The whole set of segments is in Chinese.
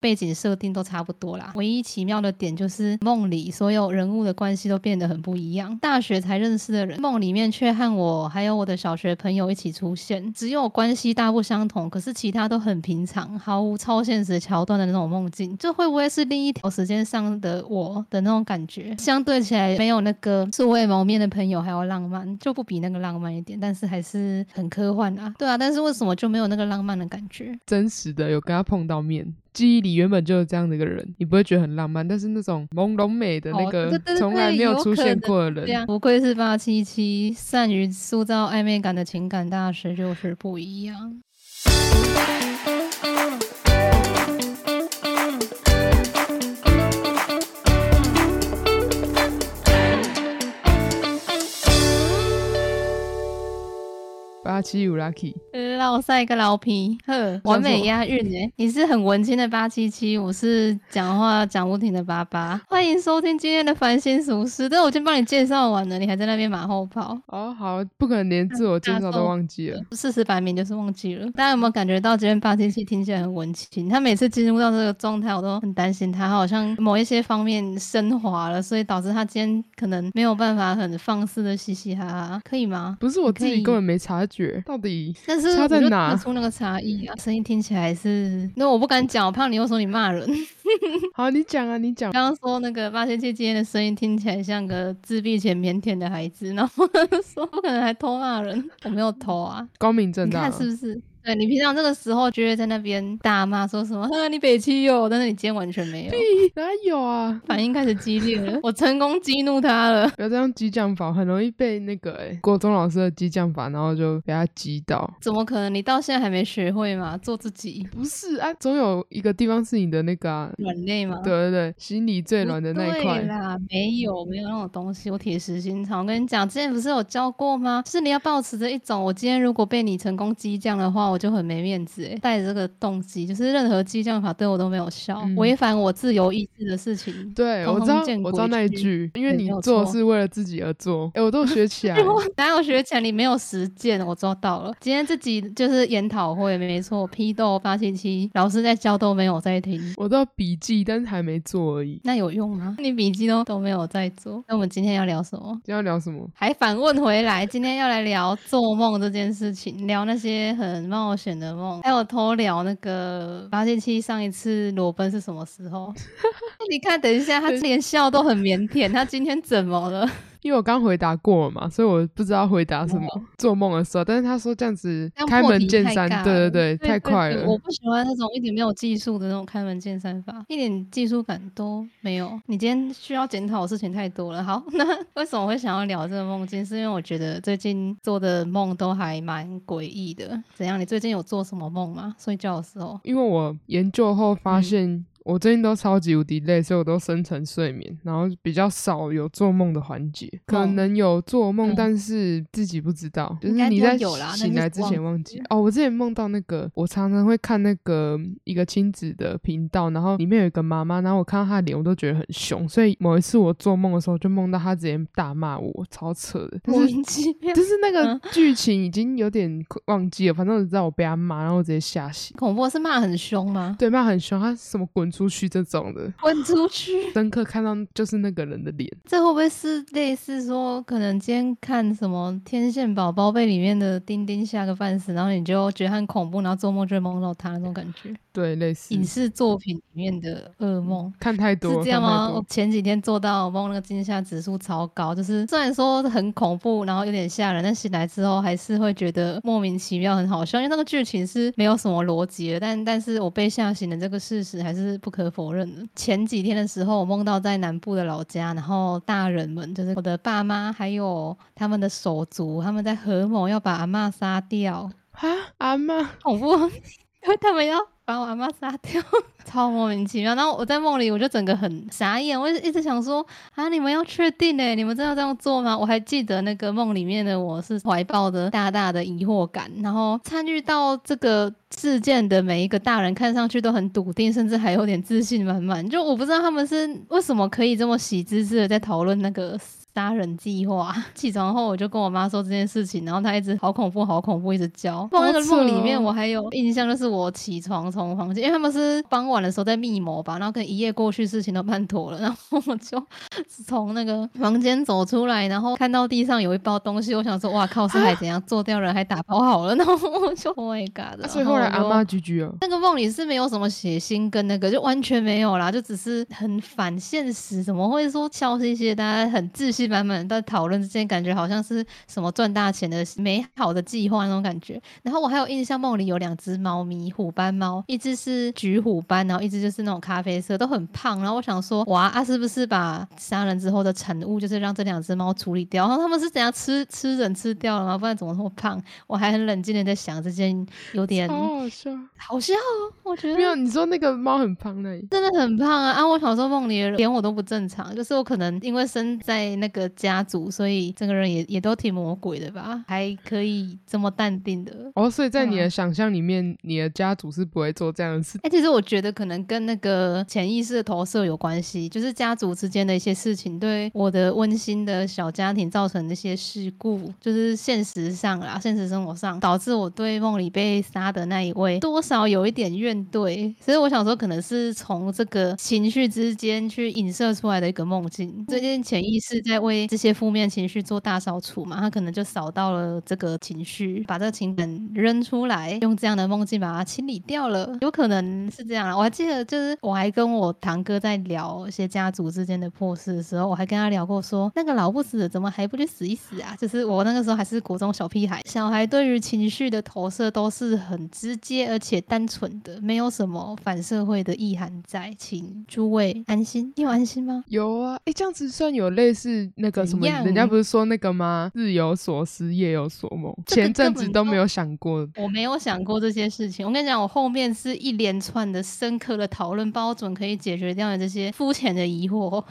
背景设定都差不多啦。唯一奇妙的点就是梦里所有人物的关系都变得很不一样。大学才认识的人，梦里面却和我还有我的小学朋友一起出现，只有关系大不相同，可是其他都很平常，毫无超现实桥段的那种梦境。这会不会是另一条时间上的我的那种感觉？相对起来，没有那个素未谋面的朋友还要浪漫，就不比那个浪漫一点，但是还是很科幻啊。对啊，但是为什么就没有那个浪漫的感觉？真实的有跟他碰到面，记忆里原本就是这样的一个人，你不会觉得很浪漫，但是那种朦胧美的那个从来没有出现过的人，不愧是八七七，善于塑造暧昧感的情感大师，就是不一样。八七五 lucky，老赛个老皮，呵，完美押韵哎！你是很文青的八七七，我是讲话讲不停的八八。欢迎收听今天的烦心俗事，但，我已经帮你介绍完了，你还在那边马后炮，哦好，不可能连自我介绍都忘记了。事实摆明就是忘记了。大家有没有感觉到今天八七七听起来很文青？他每次进入到这个状态，我都很担心他好像某一些方面升华了，所以导致他今天可能没有办法很放肆的嘻嘻哈哈，可以吗？不是我自己根本没察觉，到底 但是差在哪出那个差异啊，声音听起来是……那我不敢讲，我怕你又说你骂人。好，你讲啊，你讲。刚刚说那个八千七今天的声音听起来像个自闭且腼腆的孩子，然后 说不可能还偷骂人，我没有偷啊，光明正大啊，看是不是？对你平常这个时候就会在那边大骂说什么“呵，你北七哟”，但是你今天完全没有，哪有啊？反应开始激烈了，我成功激怒他了。不要这样激将法，很容易被那个哎、国中老师的激将法，然后就被他激到。怎么可能？你到现在还没学会吗？做自己，不是啊，总有一个地方是你的那个啊，软肋吗？对对对，心里最软的那一对块。啦，没有没有那种东西，我铁石心肠。我跟你讲，之前不是有教过吗？就是你要保持着一种，我今天如果被你成功激将的话，我就很没面子。哎，带着这个动机，就是任何激将法对我都没有效，嗯违、反我自由意志的事情。对，通我知道我知道那一句，因为你做是为了自己而做。哎、我都学起来。哪有学起来？你没有实践，我做到了。今天这集就是研讨会，没错，批斗八七七老师在教都没有在听。我都有笔记，但是还没做而已。那有用吗？你笔记都都没有在做。那我们今天要聊什么？今天要聊什么？还反问回来，今天要来聊做梦这件事情，聊那些很冒险的梦，还有偷聊那个八戒七上一次裸奔是什么时候？你看，等一下，他连笑都很腼腆，他今天怎么了？因为我刚回答过了嘛，所以我不知道回答什么。做梦的时候，但是他说这样子开门见山，太尬对对太快了。我不喜欢那种一点没有技术的那种开门见山法，一点技术感都没有。你今天需要检讨的事情太多了。好，那为什么会想要聊这个梦境？是因为我觉得最近做的梦都还蛮诡异的。怎样？你最近有做什么梦吗？睡觉的时候？因为我研究后发嗯现，我最近都超级无敌累，所以我都深层睡眠，然后比较少有做梦的环节。可能有做梦，嗯但是自己不知道，就是你在醒来之前忘记。哦，我之前梦到那个，我常常会看那个一个亲子的频道，然后里面有一个妈妈，然后我看到她的脸，我都觉得很凶，所以某一次我做梦的时候，就梦到她直接大骂我，超扯的。但莫是名其妙就。是那个嗯剧情已经有点忘记了，反正我知道我被她骂，然后我直接吓醒。恐怖是骂很凶吗？对，骂很凶，她什么滚出去这种的，滚出去！深刻看到就是那个人的脸。这会不会是类似说，可能今天看什么《天线宝宝》被里面的丁丁吓个半死，然后你就觉得很恐怖，然后做梦就会梦到他那种感觉？对，类似影视作品里面的噩梦。看太多，是这样吗？我前几天做到梦那个惊吓指数超高，就是虽然说很恐怖，然后有点吓人，但醒来之后还是会觉得莫名其妙，很好笑，因为那个剧情是没有什么逻辑的，但但是我被吓醒的这个事实还是不可否认的。前几天的时候，我梦到在南部的老家，然后大人们就是我的爸妈还有他们的手足，他们在合谋要把阿嬷杀掉，啊，阿妈，恐怖，因为他们要把我阿妈杀掉，超莫名其妙。然后我在梦里，我就整个很傻眼，我一直一直想说啊，你们要确定呢？你们真的要这样做吗？我还记得那个梦里面的我是怀抱着大大的疑惑感，然后参与到这个事件的每一个大人看上去都很笃定，甚至还有点自信满满。就我不知道他们是为什么可以这么喜滋滋的在讨论那个。杀人计划。起床后我就跟我妈说这件事情，然后她一直好恐怖，好恐怖，一直叫。梦那个梦里面，我还有印象，就是我起床从房间，因为他们是傍晚的时候在密谋吧，然后跟一夜过去，事情都办妥了，然后我就从那个房间走出来，然后看到地上有一包东西，我想说哇靠，是还怎样做掉人，还打包好了，然后我就 Oh my god！所以后来阿妈居居啊，那个梦里是没有什么血腥跟那个，就完全没有啦，就只是很反现实，怎么会说笑嘻嘻，大家很自信满满在讨。论之间感觉好像是什么赚大钱的美好的计划那种感觉。然后我还有印象，梦里有两只猫咪，虎斑猫，一只是橘虎斑，然后一只就是那种咖啡色，都很胖。然后我想说，哇啊，是不是把杀人之后的产物就是让这两只猫处理掉？然后他们是怎样吃吃人吃掉了吗？不然怎么那么胖？我还很冷静的在想这件有点好笑，好笑。我觉得没有，你说那个猫很胖那，真的很胖啊！啊，我小时候梦里连我都不正常，就是我可能因为生在那个家族。所以整个人也也都挺魔鬼的吧，还可以这么淡定的哦。所以在你的想象里面，你的家族是不会做这样的事。哎，其实我觉得可能跟那个潜意识的投射有关系，就是家族之间的一些事情对我的温馨的小家庭造成那些事故，就是现实上啦，现实生活上导致我对梦里被杀的那一位多少有一点怨怼。所以我想说，可能是从这个情绪之间去影射出来的一个梦境，最近潜意识在为这些负面。情绪做大扫除嘛，他可能就扫到了这个情绪，把这个情感扔出来，用这样的梦境把它清理掉了，有可能是这样。我还记得，就是我还跟我堂哥在聊一些家族之间的破事的时候，我还跟他聊过，说那个老不死的怎么还不去死一死啊？就是我那个时候还是国中小屁孩，小孩对于情绪的投射都是很直接而且单纯的，没有什么反社会的意涵在，请诸位安心。你有安心吗？有啊，哎，这样子算有类似那个什么人家。不是说那个吗？日有所思，夜有所梦。前阵子都没有想过，我没有想过这些事情。我跟你讲，我后面是一连串的深刻的讨论，包准可以解决掉你这些肤浅的疑惑。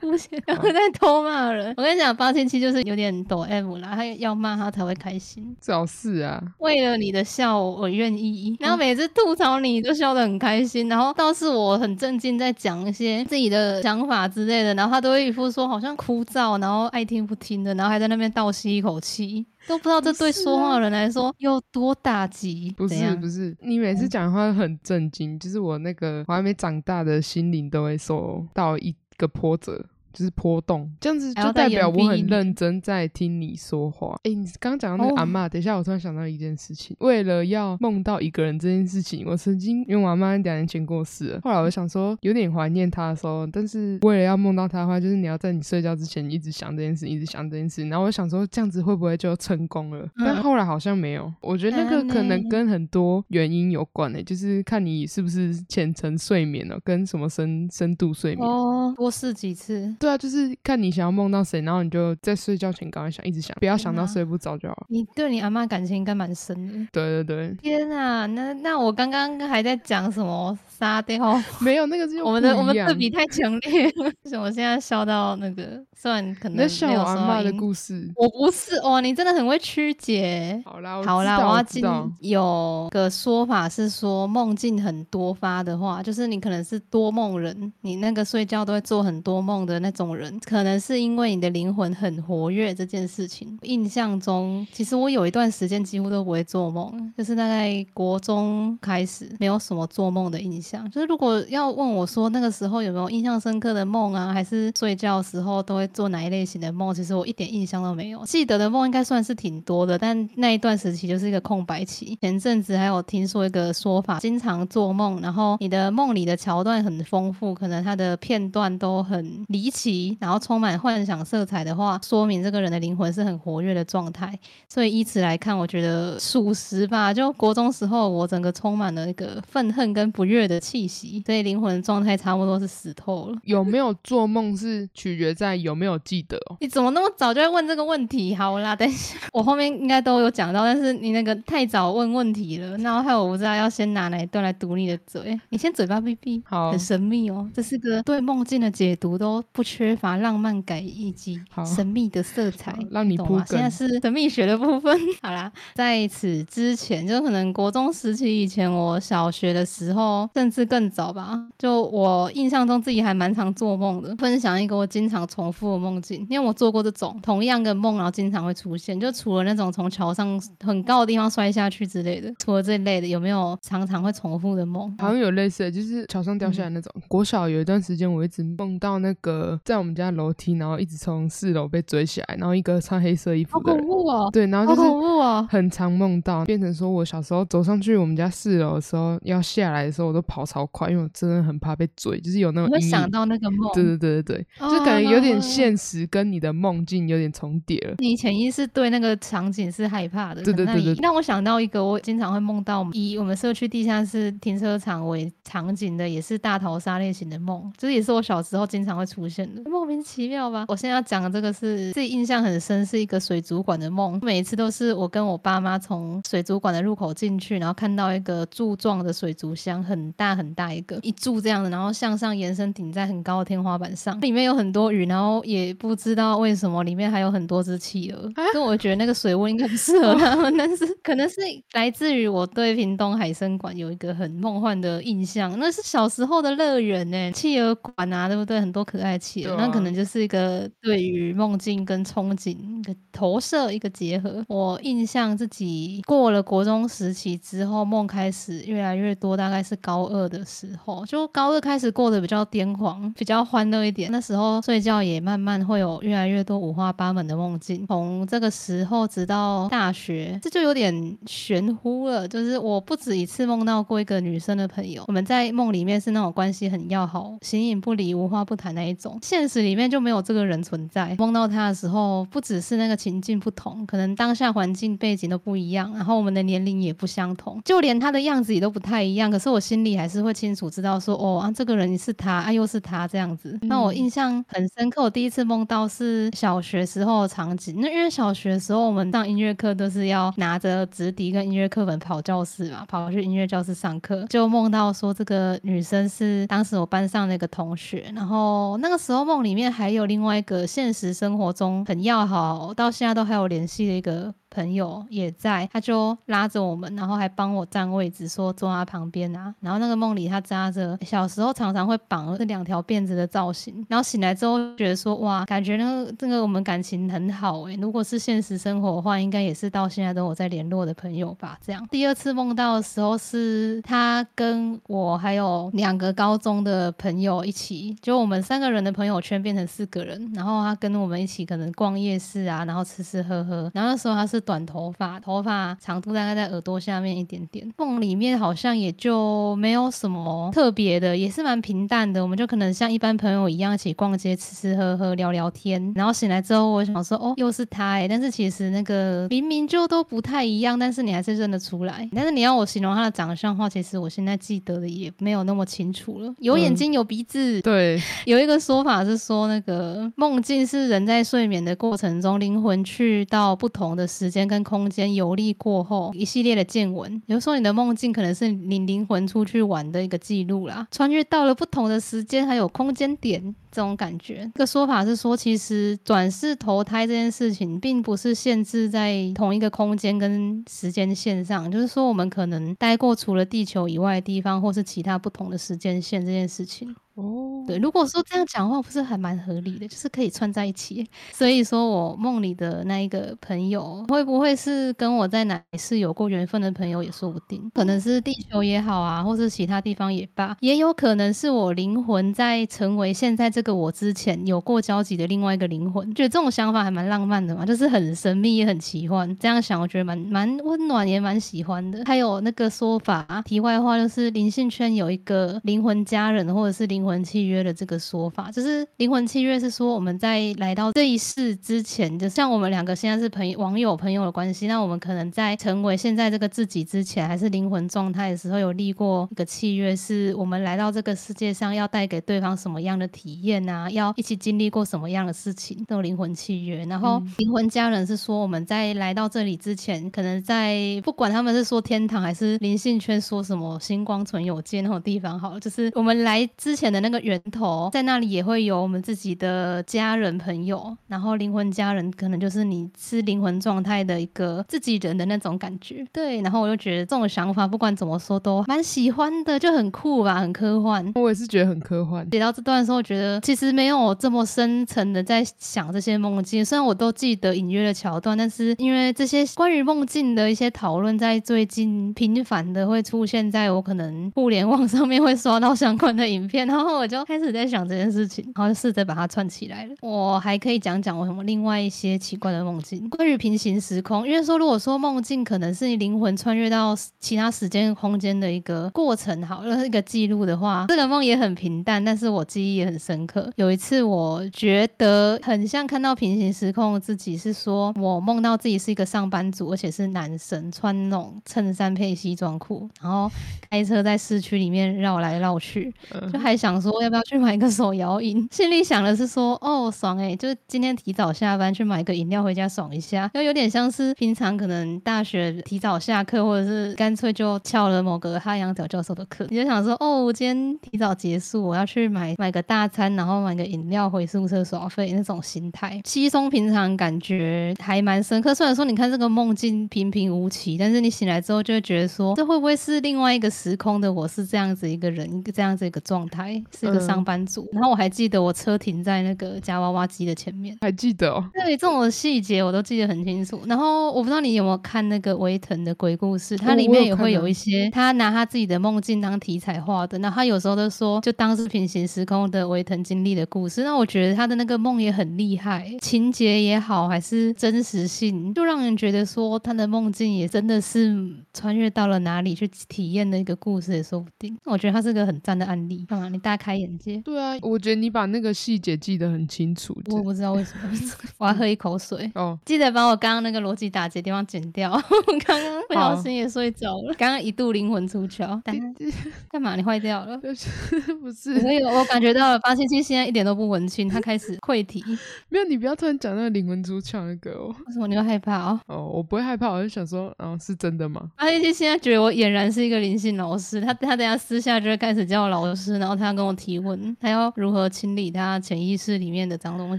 肤浅，然后在偷骂人。我跟你讲，八千七就是有点抖 M 啦，他要骂他才会开心。找事啊！为了你的笑，我愿意。然后每次吐槽你都笑得很开心，然后倒是我很正经，在讲一些自己的想法之类的，然后他都会一副说好像枯燥，然后爱听。不听的，然后还在那边倒吸一口气，都不知道这对说话的人来说有多打击。不是不是，你每次讲话很震惊，就是我那个我还没长大的心灵都会受到一个波折。就是波动，这样子就代表我很认真在听你说话。哎，你刚刚讲到那个阿妈，等一下我突然想到一件事情，为了要梦到一个人这件事情，我曾经因为我阿妈两年前过世了，后来我想说有点怀念她的时候，但是为了要梦到她的话，就是你要在你睡觉之前一直想这件事，一直想这件事。然后我想说这样子会不会就成功了？但后来好像没有。我觉得那个可能跟很多原因有关诶，就是看你是不是浅层睡眠了，跟什么深深度睡眠哦，多试几次。对啊，就是看你想要梦到谁，然后你就在睡觉前赶快想，一直想，不要想到睡不着就好。你对你阿妈感情应该蛮深的。对对对。天啊，那那我刚刚还在讲什么？杀掉？没有，那个是我们的我们对比太强烈。为什么现在笑到那个？虽然可能在笑我阿妈的故事。我不是哇，你真的很会曲解。好啦，好啦，我要进。有个说法是说，梦境很多发的话，就是你可能是多梦人，你那个睡觉都会做很多梦的那种人，可能是因为你的灵魂很活跃这件事情。印象中，其实我有一段时间几乎都不会做梦，就是大概国中开始，没有什么做梦的印象。就是如果要问我说那个时候有没有印象深刻的梦啊，还是睡觉时候都会做哪一类型的梦？其实我一点印象都没有。记得的梦应该算是挺多的，但那一段时期就是一个空白期。前阵子还有听说一个说法，经常做梦，然后你的梦里的桥段很丰富，可能它的片段都很离奇，然后充满幻想色彩的话，说明这个人的灵魂是很活跃的状态。所以以此来看，我觉得属实吧。就国中时候，我整个充满了一个愤恨跟不悦的。气息，所以灵魂状态差不多是死透了。有没有做梦是取决在有没有记得哦。你怎么那么早就会问这个问题？好啦，等一下我后面应该都有讲到，但是你那个太早问问题了，那害我不知道要先拿哪一段来堵你的嘴。你先嘴巴闭闭，好，很神秘哦。这是个对梦境的解读都不缺乏浪漫感以及神秘的色彩，让你懂吗？铺梗现在是神秘学的部分。好啦，在此之前，就可能国中时期以前，我小学的时候，甚至更早吧，就我印象中自己还蛮常做梦的。分享一个我经常重复的梦境，因为我做过这种同样的梦，然后经常会出现。就除了那种从桥上很高的地方摔下去之类的，除了这一类的，有没有常常会重复的梦？好像有类似的，就是桥上掉下来那种。国小有一段时间，我一直梦到那个在我们家楼梯，然后一直从四楼被追起来，然后一个穿黑色衣服的人，恐怖哦！对，然后就是恐怖哦！很常梦到，变成说我小时候走上去我们家四楼的时候，要下来的时候，我都跑超快，因为我真的很怕被追，就是有那种阴影。想到那个梦，对对对对对，哦就感觉有点哦现实跟你的梦境有点重叠了。你潜意识对那个场景是害怕的，对对对对让我想到一个，我经常会梦到以我们社区地下室停车场为场景的，也是大逃杀类型的梦，这也是我小时候经常会出现的，莫名其妙吧？我现在要讲的这个是自己印象很深，是一个水族馆的梦，每一次都是我跟我爸妈从水族馆的入口进去，然后看到一个柱状的水族箱，很大很大一个，一柱这样的，然后向上延伸顶在很高的天花板上，里面有很多鱼，然后也不知道为什么里面还有很多只企鹅，所以我觉得那个水温应该不适合它们，但是可能是来自于我对屏东海参馆有一个很梦幻的印象，那是小时候的乐园呢，企鹅馆啊，对不对？很多可爱的企鹅，啊那可能就是一个对于梦境跟憧憬一个投射一个结合。我印象自己过了国中时期之后，梦开始越来越多，大概是高二二的时候，就高二开始过得比较癫狂，比较欢乐一点。那时候睡觉也慢慢会有越来越多五花八门的梦境。从这个时候直到大学，这就有点玄乎了。就是我不止一次梦到过一个女生的朋友，我们在梦里面是那种关系很要好、形影不离、无话不谈那一种，现实里面就没有这个人存在。梦到他的时候，不只是那个情境不同，可能当下环境背景都不一样，然后我们的年龄也不相同，就连他的样子也都不太一样。可是我心里还是会清楚知道说，哦啊，这个人是他，啊又是他这样子。那我印象很深刻，我第一次梦到是小学时候的场景。那因为小学的时候我们上音乐课都是要拿着纸笛跟音乐课本跑教室嘛，跑去音乐教室上课，就梦到说这个女生是当时我班上的一个同学，然后那个时候梦里面还有另外一个现实生活中很要好，到现在都还有联系的一个朋友也在，他就拉着我们，然后还帮我占位置，说坐他旁边啊。然后那个梦里他扎着小时候常常会绑这两条辫子的造型，然后醒来之后觉得说哇，感觉那个这个我们感情很好诶、如果是现实生活的话，应该也是到现在都有在联络的朋友吧。这样第二次梦到的时候是他跟我还有两个高中的朋友一起，就我们三个人的朋友圈变成四个人，然后他跟我们一起可能逛夜市啊，然后吃吃喝喝。然后那时候他是短头发，头发长度大概在耳朵下面一点点。梦里面好像也就没有什么特别的，也是蛮平淡的。我们就可能像一般朋友一样一起逛街、吃吃喝喝、聊聊天。然后醒来之后，我想说，哦，又是他哎、但是其实那个明明就都不太一样，但是你还是认得出来。但是你要我形容他的长相的话，其实我现在记得的也没有那么清楚了。有眼嗯睛，有鼻子，对，有一个说法是说，那个梦境是人在睡眠的过程中，灵魂去到不同的时间跟空间游历过后，一系列的见闻。有时候你的梦境可能是你灵魂出去玩的一个记录啦，穿越到了不同的时间还有空间点。这种感觉，这个说法是说，其实转世投胎这件事情，并不是限制在同一个空间跟时间线上，就是说，我们可能待过除了地球以外的地方，或是其他不同的时间线这件事情。哦，对，如果说这样讲话，不是还蛮合理的，就是可以串在一起。所以说我梦里的那一个朋友，会不会是跟我在哪一世有过缘分的朋友也说不定，可能是地球也好啊，或是其他地方也罢，也有可能是我灵魂在成为现在这个我之前有过交集的另外一个灵魂。觉得这种想法还蛮浪漫的嘛，就是很神秘也很奇幻。这样想，我觉得蛮蛮温暖，也蛮喜欢的。还有那个说法，题外话就是灵性圈有一个灵魂家人或者是灵魂契约的这个说法，就是灵魂契约是说我们在来到这一世之前，就像我们两个现在是朋友网友朋友的关系，那我们可能在成为现在这个自己之前，还是灵魂状态的时候，有立过一个契约，是我们来到这个世界上要带给对方什么样的体验啊，要一起经历过什么样的事情，这种灵魂契约。然后灵魂家人是说我们在来到这里之前，可能在不管他们是说天堂还是灵性圈说什么星光存有界那种地方好了，就是我们来之前的那个源头，在那里也会有我们自己的家人朋友，然后灵魂家人可能就是你是灵魂状态的一个自己人的那种感觉。对，然后我就觉得这种想法不管怎么说都蛮喜欢的，就很酷吧，很科幻。我也是觉得很科幻。写到这段的时候，觉得其实没有这么深层的在想这些梦境，虽然我都记得隐约的桥段，但是因为这些关于梦境的一些讨论，在最近频繁的会出现在我可能互联网上面会刷到相关的影片，然后我就开始在想这件事情，然后就试着把它串起来了。我还可以讲讲我什么另外一些奇怪的梦境，关于平行时空，因为说如果说梦境可能是你灵魂穿越到其他时间空间的一个过程，好了一个记录的话，这个梦也很平淡，但是我记忆也很深刻。有一次我觉得很像看到平行时空的自己，是说我梦到自己是一个上班族，而且是男生，穿那种衬衫配西装裤，然后开车在市区里面绕来绕去，就还想说要不要去买个手摇饮，心里想的是说哦爽哎，就是今天提早下班去买个饮料回家爽一下，又有点像是平常可能大学提早下课，或者是干脆就翘了某个哈洋角教授的课，你就想说哦，今天提早结束，我要去买买个大餐，然后买个饮料回宿舍耍废那种心态，稀松平常感觉还蛮深刻。虽然说你看这个梦境平平无奇，但是你醒来之后就会觉得说，这会不会是另外一个时空的我是这样子一个人，一个这样子一个状态，是一个上班族。然后我还记得我车停在那个夹娃娃机的前面，还记得哦。对，这种细节我都记得很清楚。然后我不知道你有没有看那个维腾的鬼故事，它里面也会有一些他拿他自己的梦境当题材画的。那他有时候都说，就当是平行时空的维腾经历的故事。那我觉得他的那个梦也很厉害，情节也好，还是真实性，就让人觉得说他的梦境也真的是穿越到了哪里去体验的一个故事也说不定。我觉得他是个很赞的案例，干嘛？你大开眼界。对啊，我觉得你把那个细节记得很清楚。我不知道为什么，我要喝一口水。哦，记得把我刚刚那个逻辑打结地方剪掉。我刚刚不小心也睡着了，刚刚一度灵魂出窍。干嘛？你坏掉了？不是，所以我感觉到了八七七现在一点都不文青，他开始溃体。没有，你不要突然讲那个灵魂出窍那个哦。为什么你会害怕哦？哦，我不会害怕，我就想说，哦，是真的吗？八七七现在觉得我俨然是一个灵性老师，他他等下私下就会开始叫我老师，然后他要跟我提问，他要如何清理他潜意识里面的脏东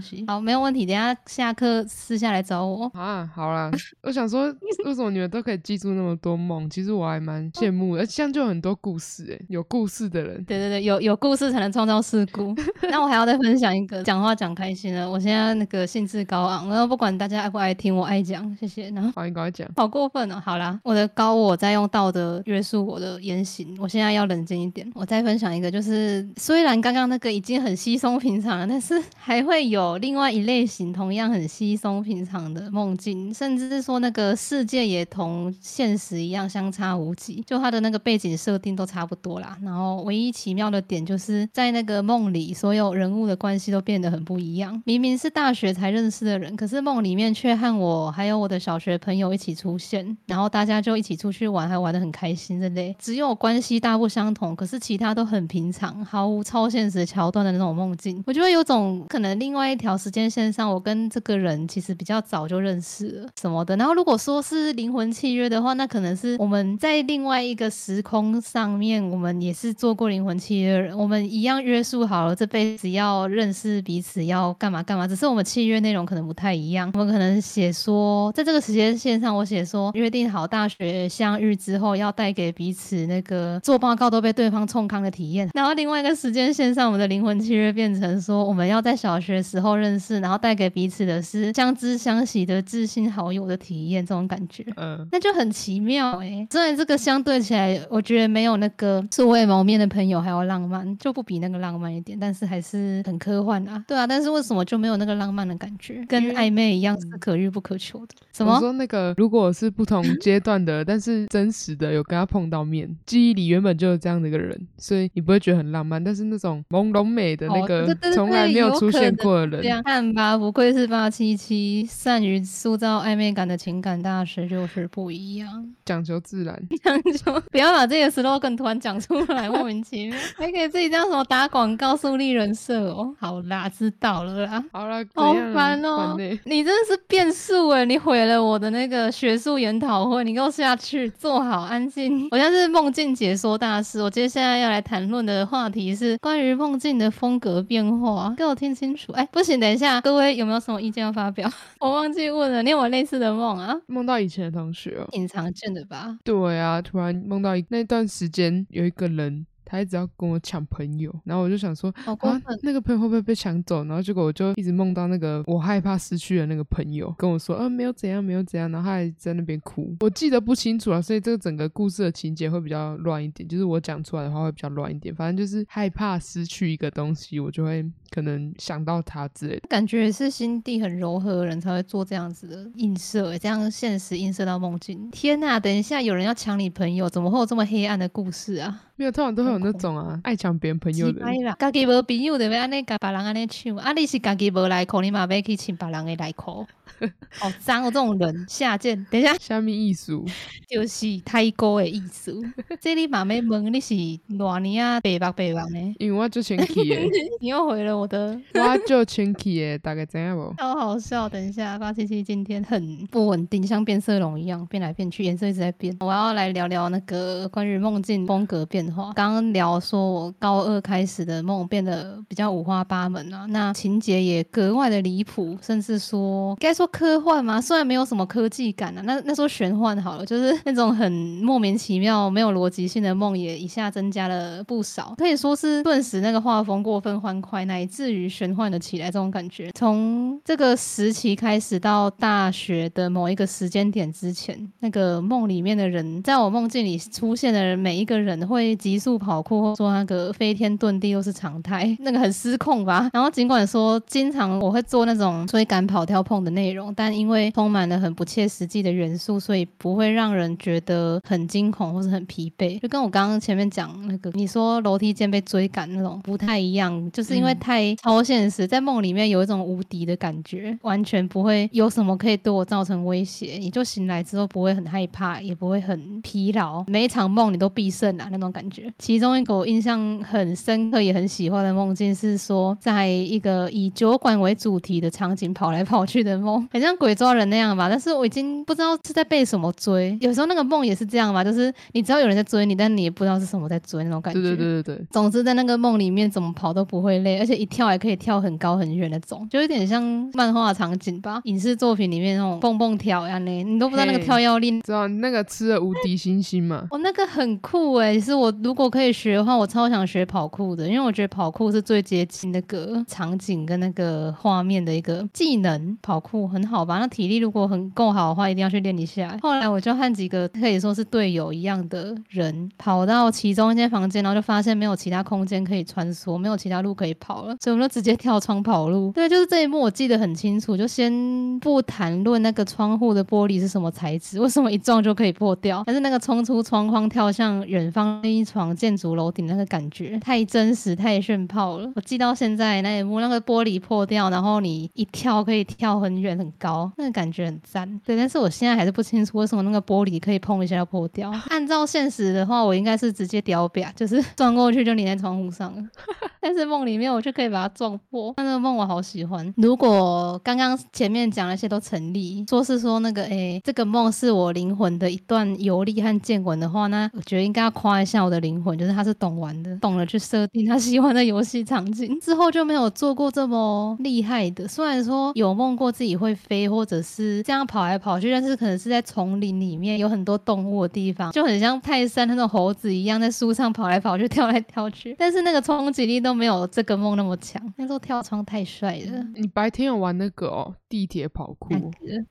西。好，没有问题，等下下课私下来找我啊。好啦，我想说，为什么你们都可以记住那么多梦？其实我还蛮羡慕，而且像就很多故事，哎，有故事的人。对对对，有有故事才能创造事故。那我还要再分享一个，讲话讲开心了，我现在那个兴致高昂，然后不管大家爱不爱听，我爱讲，谢谢。然后欢迎赶快讲，好过分哦。好啦，我的高我在用道德约束我的言行，我现在要冷静一点。我再分享一个，就是虽然刚刚那个已经很稀松平常了，但是还会有另外一类型同样很稀松平常的梦境，甚至是说那个世界也同现实一样相差无几，就它的那个背景设定都差不多啦。然后唯一奇妙的点就是在那个梦里，所有人物的关系都变得很不一样。明明是大学才认识的人，可是梦里面却和我还有我的小学朋友一起出现，然后大家就一起出去玩，还玩得很开心，之类。只有关系大不相同，可是其他都很平常，毫无超现实桥段的那种梦境。我觉得有种可能，另外一条时间线上，我跟这个人其实比较早就认识了什么的。然后如果说是灵魂契约的话，那可能是我们在另外一个时空上面，我们也是做过灵魂契约的人，我们一样约束好了这辈子要认识彼此，要干嘛干嘛。只是我们契约内容可能不太一样。我们可能写说，在这个时间线上，我写说约定好大学相遇之后，要带给彼此那个做报告都被对方冲康的体验。然后另外一个时间线上，我们的灵魂契约变成说，我们要在小学时候认识，然后带给彼此的是相知相惜的知心好友的体验，这种感觉，嗯，那就很奇妙哎。虽然这个相对起来，我觉得没有那个素未谋面的朋友还要浪漫，就不比那个浪漫一点，但是还是很科幻啊。对啊，但是为什么就没有那个浪漫的感觉？跟暧昧一样是可遇不可求的。什么？我说那个如果是不同阶段的，但是真实的有跟他碰到面，记忆里原本就有这样的一个人，所以你不会觉得很浪漫。但是那种朦胧美的那个从来没有出现过的人，这样看吧，不愧是八七七，善于塑造暧昧感的情感大师，就是不一样，讲求自然，讲究不要把这个 slogan 突然讲出来，莫名其妙，还可以自己这样什么打广告树立人设哦。好啦，知道了啦。好了，好烦哦，你真的是变数哎，你毁了我的那个学术研讨会，你给我下去，坐好安静。我现在是梦境解说大师，我接下来要来谈论的话题是关关于梦境的风格变化，给我听清楚。哎，不行，等一下，各位有没有什么意见要发表？我忘记问了，你有类似的梦啊？梦到以前的同学哦。挺常见的吧？对啊，突然梦到一那段时间有一个人。他一直要跟我抢朋友，然后我就想说，啊，那个朋友会不会被抢走？然后结果我就一直梦到那个我害怕失去的那个朋友跟我说，啊，没有怎样，没有怎样，然后他还在那边哭。我记得不清楚了，所以这个整个故事的情节会比较乱一点，就是我讲出来的话会比较乱一点。反正就是害怕失去一个东西，我就会可能想到他之类的。感觉是心地很柔和的人才会做这样子的映射，这样现实映射到梦境。天呐，等一下有人要抢你朋友，怎么会有这么黑暗的故事啊？没有，通常都会有那种啊，爱抢别人朋友的。家己无朋友，就要安尼甲别人安尼抢。啊，你是家己无内裤，你嘛要去请别人的来口。好脏哦，这种人下贱。等一下，虾米艺术？就是太高的艺术。这里嘛要问你是哪年啊？北北北方呢？因为我就前期的。你又回了我的。我就前期的，大概怎样不？超好笑。等一下，八七七今天很不稳定，像变色龙一样变来变去，颜色一直在变。我要来聊聊那个关于梦境风格变化。刚刚聊说我高二开始的梦变得比较五花八门啊，那情节也格外的离谱，甚至说该说。科幻吗？虽然没有什么科技感啊，那那说玄幻好了，就是那种很莫名其妙、没有逻辑性的梦也一下增加了不少，可以说是顿时那个画风过分欢快，乃至于玄幻了起来。这种感觉，从这个时期开始到大学的某一个时间点之前，那个梦里面的人，在我梦境里出现的每一个人会急速跑酷，或说那个飞天遁地又是常态，那个很失控吧。然后尽管说经常我会做那种追赶、跑、跳、碰的内。但因为充满了很不切实际的元素，所以不会让人觉得很惊恐或是很疲惫。就跟我刚刚前面讲那个，你说楼梯间被追赶那种不太一样，就是因为太超现实，在梦里面有一种无敌的感觉，完全不会有什么可以对我造成威胁。你就醒来之后不会很害怕，也不会很疲劳，每一场梦你都必胜啊那种感觉。其中一个我印象很深刻也很喜欢的梦境是说，在一个以酒馆为主题的场景跑来跑去的梦。很像鬼抓人那样吧，但是我已经不知道是在被什么追。有时候那个梦也是这样吧，就是你知道有人在追你，但你也不知道是什么在追那种感觉。对对对对对。总之在那个梦里面怎么跑都不会累，而且一跳还可以跳很高很远那种，就有点像漫画场景吧，影视作品里面那种蹦蹦跳呀那，你都不知道那个跳跃力。知道那个吃了无敌星星嘛？哦，那个很酷哎，是我如果可以学的话，我超想学跑酷的，因为我觉得跑酷是最接近那个场景跟那个画面的一个技能，跑酷。很好吧？那体力如果很够好的话，一定要去练一下。后来我就和几个可以说是队友一样的人，跑到其中一间房间，然后就发现没有其他空间可以穿梭，没有其他路可以跑了，所以我们就直接跳窗跑路。对，就是这一幕我记得很清楚。就先不谈论那个窗户的玻璃是什么材质，为什么一撞就可以破掉，但是那个冲出窗框跳向远方那一床建筑楼顶那个感觉太真实、太炫炮了。我记到现在那一幕，那个玻璃破掉，然后你一跳可以跳很远。很高，那个感觉很赞。对，但是我现在还是不清楚为什么那个玻璃可以碰一下要破掉。按照现实的话，我应该是直接掉表，就是撞过去就粘在窗户上了。但是梦里面我就可以把它撞破。那个梦我好喜欢。如果刚刚前面讲那些都成立，说是说那个诶，这个梦是我灵魂的一段游历和见闻的话，那我觉得应该要夸一下我的灵魂，就是他是懂玩的，懂了去设定他喜欢的游戏场景。之后就没有做过这么厉害的。虽然说有梦过自己会。飞或者是这样跑来跑去，但是可能是在丛林里面有很多动物的地方，就很像泰山那种猴子一样在树上跑来跑去、跳来跳去。但是那个冲击力都没有这个梦那么强。那时候跳窗太帅了。你白天有玩那个哦，地铁跑酷？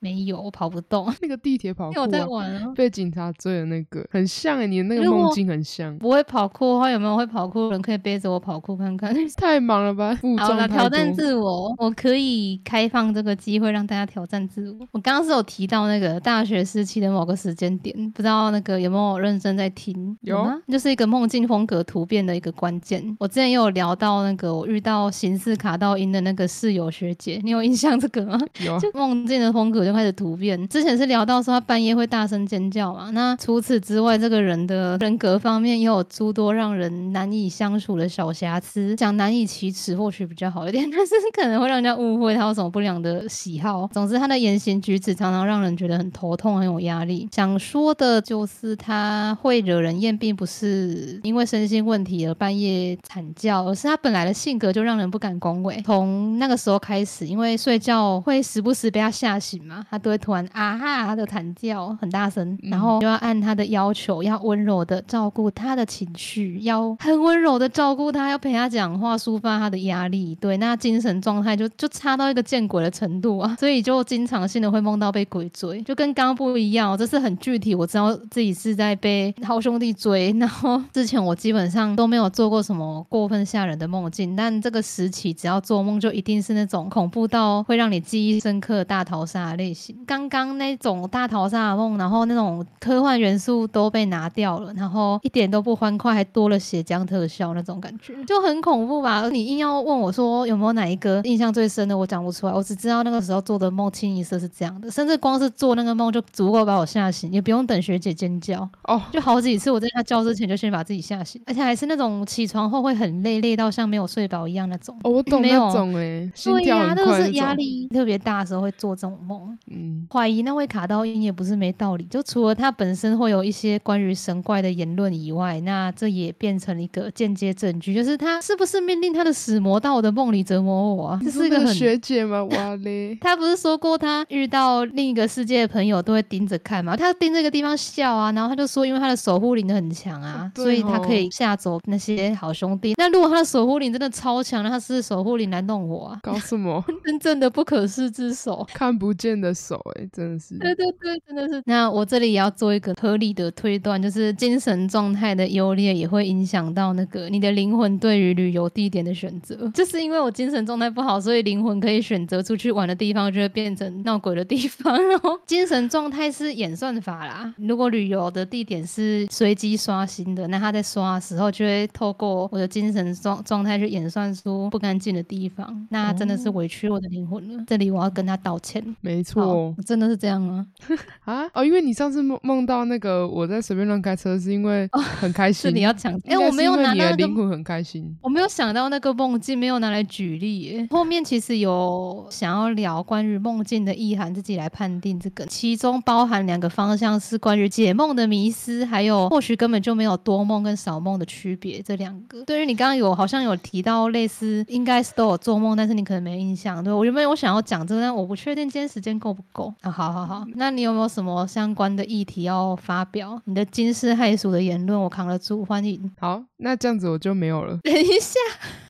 没有，我跑不动。那个地铁跑酷，我在玩啊。被警察追的那个，很像哎，你的那个梦境很像。不会跑酷的话，有没有会跑酷的人可以背着我跑酷看看？太忙了吧？好了，挑战自我，我可以开放这个机会让大家挑战自我。我刚刚是有提到那个大学时期的某个时间点，不知道那个有没有认真在听？有吗？就是一个梦境风格突变的一个关键。我之前也有聊到那个我遇到要形式卡到音的那个室友学姐，你有印象这个吗？就梦境的风格就开始突变。之前是聊到说他半夜会大声尖叫嘛，那除此之外，这个人的人格方面也有诸多让人难以相处的小瑕疵。讲难以启齿或许比较好一点，但是可能会让人家误会他有什么不良的喜好。总之，他的言行举止常常让人觉得很头痛、很有压力。想说的就是他会惹人厌，并不是因为身心问题而半夜惨叫，而是他本来的性格就让人不敢恭维。从那个时候开始，因为睡觉会时不时被他吓醒嘛，他都会突然啊哈的惨叫，很大声，然后就要按他的要求，要温柔的照顾他的情绪，要很温柔的照顾他，要陪他讲话，抒发他的压力。对，那精神状态就就差到一个见鬼的程度啊，所以就经常性的会梦到被鬼追，就跟刚刚不一样、这是很具体，我知道自己是在被好兄弟追，然后之前我基本上都没有做过什么过分吓人的梦境，但这个时期只要做梦就一定是那种恐怖到会让你记忆深刻大逃杀的类型。刚刚那种大逃杀的梦，然后那种科幻元素都被拿掉了，然后一点都不欢快，还多了血浆特效那种感觉，就很恐怖吧？你硬要问我说有没有哪一个印象最深的，我讲不出来，我只知道那个时候做的梦清一色是这样的，甚至光是做那个梦就足够把我吓醒，也不用等学姐尖叫。哦，就好几次我在她叫之前就先把自己吓醒，而且还是那种起床后会很累，累到像没有睡饱一样那种。哦，我懂那种哎，心对呀、跳很那个是压。力特别大的时候会做这种梦。嗯，怀疑那位卡到音也不是没道理，就除了他本身会有一些关于神怪的言论以外，那这也变成了一个间接证据，就是他是不是命令他的死魔到我的梦里折磨我啊？这是一个很学姐吗？哇嘞，他不是说过他遇到另一个世界的朋友都会盯着看嘛？他盯这个地方笑啊，然后他就说，因为他的守护灵很强啊，对所以他哦可以吓走那些好兄弟。那如果他的守护灵真的超强，那他是守护灵来弄我啊，搞什么？真正的不可视之手。看不见的手哎，真的是。对对对，真的是。那我这里也要做一个合理的推断，就是精神状态的优劣也会影响到那个你的灵魂对于旅游地点的选择。就是因为我精神状态不好，所以灵魂可以选择出去玩的地方就会变成闹鬼的地方。然后精神状态是演算法啦，如果旅游的地点是随机刷新的，那他在刷的时候就会透过我的精神状状态去演算出不干净的地方，那真的是委屈我的灵魂了。这里我要跟他道歉。没错真的是这样吗？啊哦，因为你上次梦梦到那个我在随便乱开车，是因为很开心。是你要讲？哎、我没有拿到那个灵魂很开心。我没有想到那个梦境，没有拿来举例。后面其实有想要聊关于梦境的意涵，自己来判定这个，其中包含两个方向是关于解梦的迷思，还有或许根本就没有多梦跟少梦的区别。这两个，对于你刚刚有好像有提到类似，应该是都有做梦，但是你可能没印象。对我原本我想要讲这个，但我不确定今天时间够不够啊。好好好，那你有没有什么相关的议题要发表？你的惊世骇俗的言论，我扛得住，欢迎。好，那这样子我就没有了。等一下，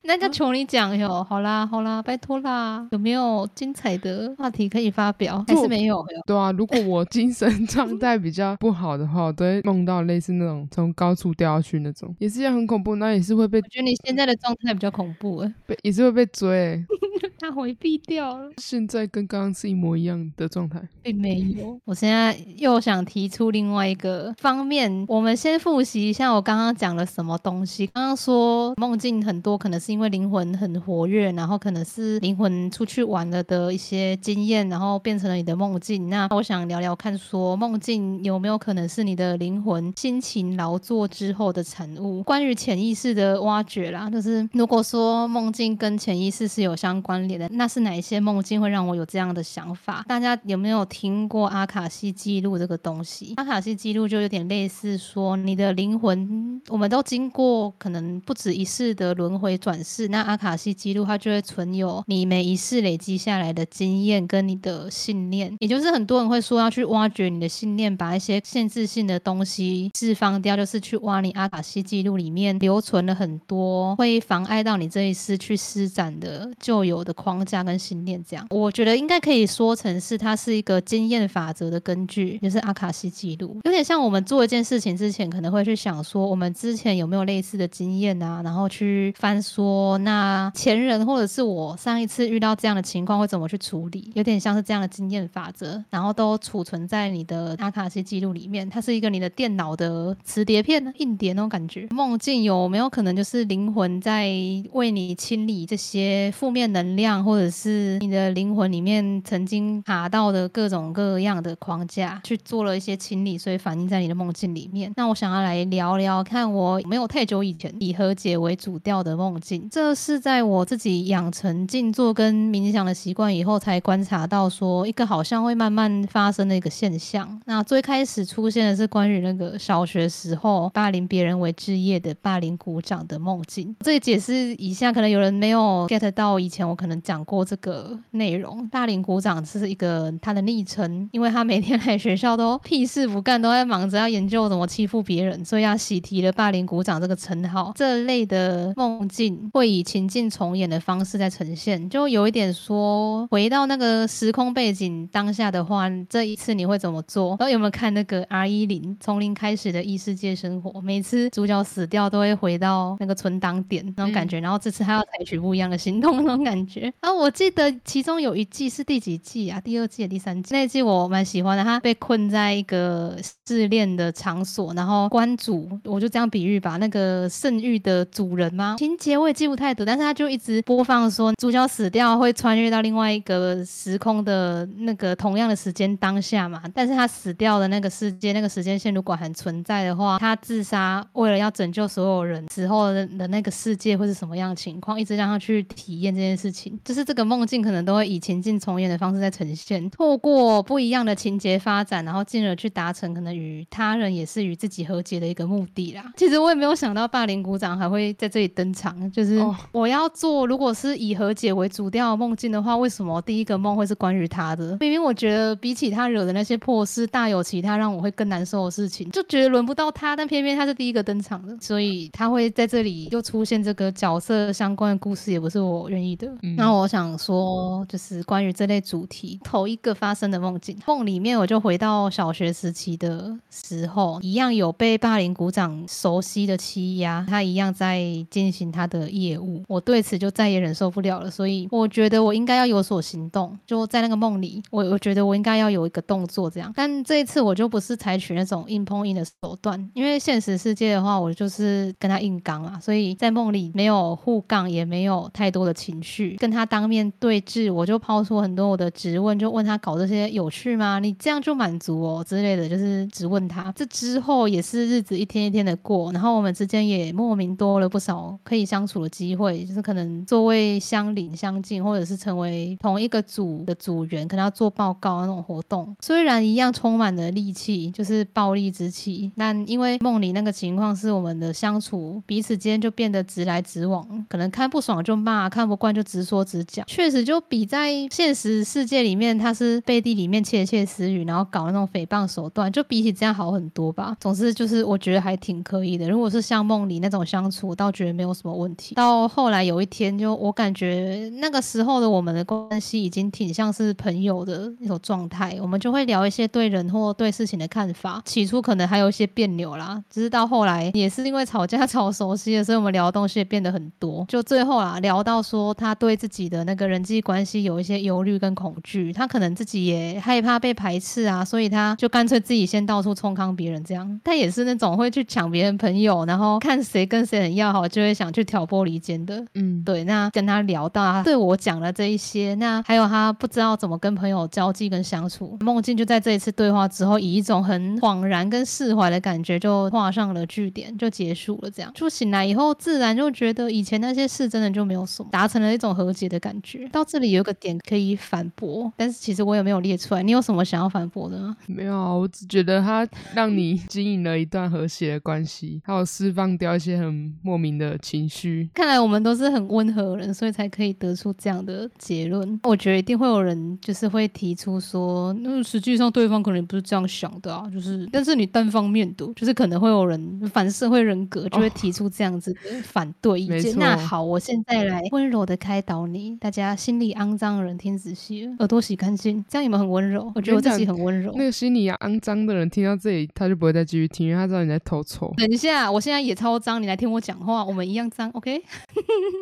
那就求你讲哟。好啦，好啦，拜托啦，有没有精彩的话题可以发表？还是没有哟？对啊，如果我精神状态比较不好的话，我都会梦到类似那种从高处掉下去那种，也是一样很恐怖，那也是会被我觉得你现在的状态比较恐怖诶，被也是会被追欸、他回避掉了，现在跟刚刚是一模一样的状态。并没有。我现在又想提出另外一个方面，我们先复习一下我刚刚讲了什么东西。刚刚说梦境很多，可能是因为灵魂很活跃，然后可能是灵魂出去玩了的一些经验，然后变成了你的梦境。那我想聊聊看，说梦境有没有可能是你的灵魂辛勤劳作之后的产物？关于潜意识的挖掘啦，就是如果说梦境跟潜意识是有相关联的，那是哪一些梦境会让我有这样的想法？大家有没有听过阿卡西记录这个东西？阿卡西记录就有点类似说，你的灵魂，我们都经过可能不止一世的轮回转世，那阿卡西记录它就会存有你每一世累积下来的经验跟你的信念，也就是很多人会说要去挖掘你的信念，把一些限制性的东西释放掉，就是去挖你阿卡西记录里面留存了很多会妨碍到你这一世去施展的旧有的框架跟信念。这样，我觉得应该可以说成是它是一个经验法则的根据，就是阿卡西记录，有点像我们做一件事情之前，可能会去想说，我们之前有没有类似的经验啊，然后去翻说，哦那前人或者是我上一次遇到这样的情况会怎么去处理，有点像是这样的经验法则，然后都储存在你的阿卡西记录里面，它是一个你的电脑的磁碟片、硬碟那种感觉。梦境有没有可能就是灵魂在为你清理这些负面能量，或者是你的灵魂里面曾经卡到的各种各样的框架，去做了一些清理，所以反映在你的梦境里面。那我想要来聊聊，看我没有太久以前以和解为主调的梦境，这是在我自己养成静坐跟冥想的习惯以后，才观察到说一个好像会慢慢发生的一个现象。那最开始出现的是关于那个小学时候霸凌别人为职业的霸凌鼓掌的梦境。这里解释一下，可能有人没有 get 到以前我可能讲过这个内容。霸凌鼓掌是一个他的昵称，因为他每天来学校都屁事不干，都在忙着要研究怎么欺负别人，所以要喜提了霸凌鼓掌这个称号。这类的梦境会以情境重演的方式在呈现，就有一点说回到那个时空背景当下的话，这一次你会怎么做？然后有没有看那个 R 一零从零开始的异世界生活？每次主角死掉都会回到那个存档点那种感觉，然后这次他要采取不一样的行动那种感觉。啊我记得其中有一季是第几季啊？第二季、第三季？那一季我蛮喜欢的，他被困在一个试炼的场所，然后关主，我就这样比喻吧，那个圣域的主人吗？情节我也记不太得，但是他就一直播放说主角死掉会穿越到另外一个时空的那个同样的时间当下嘛。但是他死掉的那个世界那个时间线如果还存在的话，他自杀为了要拯救所有人死后的那个世界会是什么样的情况？一直让他去体验这件事情，就是这个梦境可能都会以情境重演的方式在呈现，透过不一样的情节发展，然后进而去达成可能与他人也是与自己和解的一个目的啦。其实我也没有想到霸凌鼓掌还会在这里登场，就我要做如果是以和解为主调梦境的话，为什么第一个梦会是关于他的？明明我觉得比起他惹的那些破事，大有其他让我会更难受的事情，就觉得轮不到他，但偏偏他是第一个登场的，所以他会在这里又出现这个角色相关的故事，也不是我愿意的。那我想说，就是关于这类主题，头一个发生的梦境，梦里面我就回到小学时期的时候，一样有被霸凌鼓掌熟悉的欺压，他一样在进行他的业务，我对此就再也忍受不了了，所以我觉得我应该要有所行动，就在那个梦里，我我觉得我应该要有一个动作这样，但这一次我就不是采取那种硬碰硬的手段，因为现实世界的话，我就是跟他硬刚啊，所以在梦里没有互杠，也没有太多的情绪，跟他当面对峙，我就抛出很多我的质问，就问他搞这些有趣吗？你这样就满足哦之类的，就是质问他。这之后也是日子一天一天的过，然后我们之间也莫名多了不少可以相处机会，就是可能座位相邻相近，或者是成为同一个组的组员，可能要做报告那种活动。虽然一样充满了戾气，就是暴力之气，但因为梦里那个情况是我们的相处彼此间就变得直来直往，可能看不爽就骂，看不惯就直说直讲，确实就比在现实世界里面他是背地里面窃窃私语，然后搞那种诽谤手段，就比起这样好很多吧。总之就是我觉得还挺可以的。如果是像梦里那种相处，我倒觉得没有什么问题。到后来有一天，就我感觉那个时候的我们的关系已经挺像是朋友的那种状态，我们就会聊一些对人或对事情的看法。起初可能还有一些别扭啦，只是到后来也是因为吵架 吵熟悉了，所以我们聊的东西也变得很多。就最后啊，聊到说他对自己的那个人际关系有一些忧虑跟恐惧，他可能自己也害怕被排斥啊，所以他就干脆自己先到处冲康别人这样。他也是那种会去抢别人朋友，然后看谁跟谁很要好，就会想去挑拨离间的。嗯，对。那跟他聊到他对我讲了这一些，那还有他不知道怎么跟朋友交际跟相处。梦境就在这一次对话之后，以一种很恍然跟释怀的感觉，就画上了句点，就结束了。这样就醒来以后，自然就觉得以前那些事真的就没有什么，达成了一种和解的感觉。到这里有个点可以反驳，但是其实我也没有列出来。你有什么想要反驳的吗？没有啊，我只觉得他让你经营了一段和谐的关系，还有释放掉一些很莫名的情绪。看来我们都是很温和的人，所以才可以得出这样的结论。我觉得一定会有人就是会提出说，那实际上对方可能不是这样想的啊，就是但是你单方面读，就是可能会有人反社会人格就会提出这样子的反对意见。那好，我现在来温柔的开导你。大家心里肮脏的人听仔细，耳朵洗干净，这样有没有很温柔？我觉得我自己很温柔。那个心里啊肮脏的人听到这里，他就不会再继续听，因为他知道你在偷臭。等一下，我现在也超脏，你来听我讲话，我们一样脏，OK？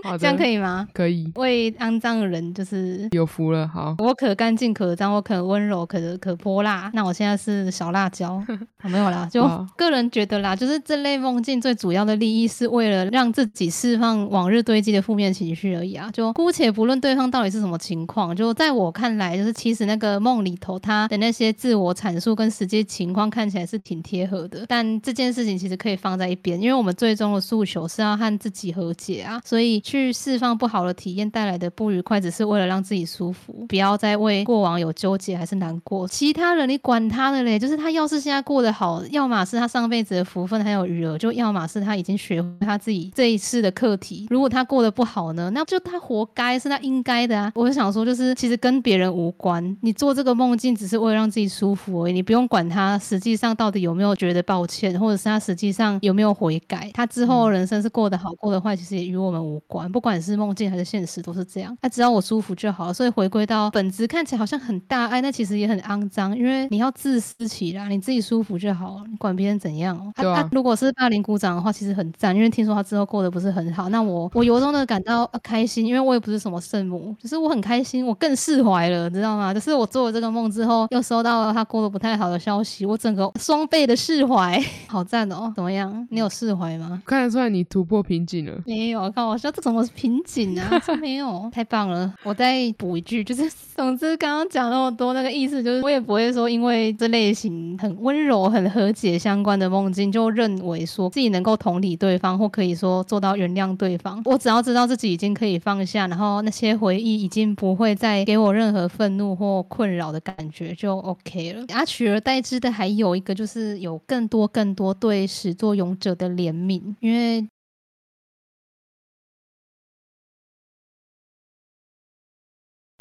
好这样可以以吗？可以，为肮脏的人就是有福了。好，我可干净可脏，我可温柔可可泼辣。那我现在是小辣椒，哦 没有啦，就个人觉得啦，就是这类梦境最主要的利益是为了让自己释放往日堆积的负面情绪而已啊。就姑且不论对方到底是什么情况，就在我看来，就是其实那个梦里头他的那些自我阐述跟实际情况看起来是挺贴合的，但这件事情其实可以放在一边，因为我们最终的诉求是要和自己和解啊，所以去释放不好的体验带来的不愉快，只是为了让自己舒服，不要再为过往有纠结还是难过。其他人你管他的嘞，就是他要是现在过得好，要么是他上辈子的福分还有余额，就要么是他已经学他自己这一次的课题。如果他过得不好呢，那就他活该，是他应该的啊。我就想说，就是其实跟别人无关，你做这个梦境只是为了让自己舒服而已，你不用管他实际上到底有没有觉得抱歉，或者是他实际上有没有悔改，他之后人生是过得好过得坏，其实也与我们无关，不管是梦境还是现实都是这样。那、只要我舒服就好，所以回归到本质，看起来好像很大爱，那其实也很肮脏，因为你要自私起来，你自己舒服就好，你管别人怎样哦。对啊如果是霸凌鼓掌的话，其实很赞，因为听说他之后过得不是很好，那我我由衷的感到、呃开心，因为我也不是什么圣母，只是我很开心，我更释怀了，知道吗？就是我做了这个梦之后，又收到了他过得不太好的消息，我整个双倍的释怀，好赞哦！怎么样？你有释怀吗？看得出来你突破瓶颈了。没有，看我说这怎么是瓶颈啊？这没有，太棒了！我再补一句，就是 总之刚刚讲那么多，那个意思就是我也不会说因为这类型很温柔、很和解相关的梦境，就认为说自己能够同理对方，或可以说做到原谅对方。我只要知道自己已经可以放下，然后那些回忆已经不会再给我任何愤怒或困扰的感觉，就 OK 了。啊，取而代之的还有一个就是有更多更多对始作俑者的怜悯，因为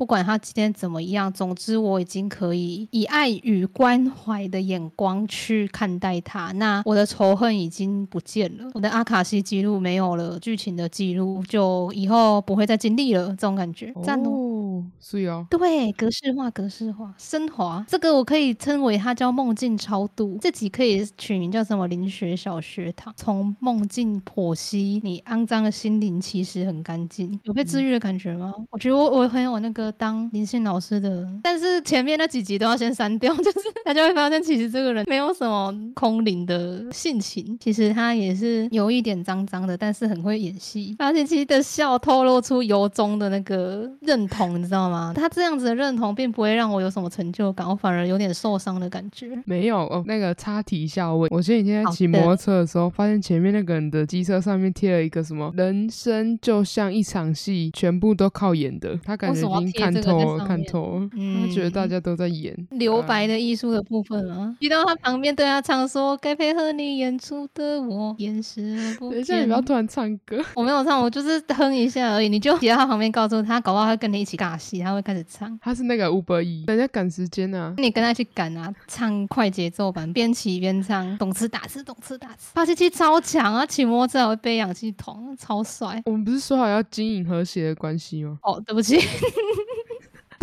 不管他今天怎么样，总之我已经可以以爱与关怀的眼光去看待他。那我的仇恨已经不见了，我的阿卡西记录没有了，剧情的记录就以后不会再经历了，这种感觉，赞哦。哦，是哦，对，格式化、格式化、升华，这个我可以称为它叫梦境超度。这集可以取名叫什么？灵学小学堂，从梦境剖析你肮脏的心灵，其实很干净，有被治愈的感觉吗？我觉得我我很有那个当灵性老师的，但是前面那几集都要先删掉，就是大家会发现其实这个人没有什么空灵的性情，其实他也是有一点脏脏的，但是很会演戏。而且其实的笑透露出由衷的那个认同，你知道吗？他这样子的认同并不会让我有什么成就感，我反而有点受伤的感觉。没有哦。那个插题一下，我我前几天在骑摩托车的时候，发现前面那个人的机车上面贴了一个什么“人生就像一场戏，全部都靠演的”，他感觉已经看透了，看透了。嗯他觉得大家都在演。留白的艺术的部分啊，遇到他旁边对他唱说：“该配合你演出的我，掩饰而不等一下，你不要。突然唱歌。我没有唱，我就是哼一下而已。你就骑到他旁边，告诉他，搞不好他会跟你一起尬戏，他会开始唱。他是那个 Uber E，人家赶时间啊。你跟他去赶啊，唱快节奏版，边骑边唱，懂吃打吃，懂吃打吃。发泄器超强啊，骑摩托车还会背氧气筒，超帅。我们不是说好要经营和谐的关系吗？哦，对不起，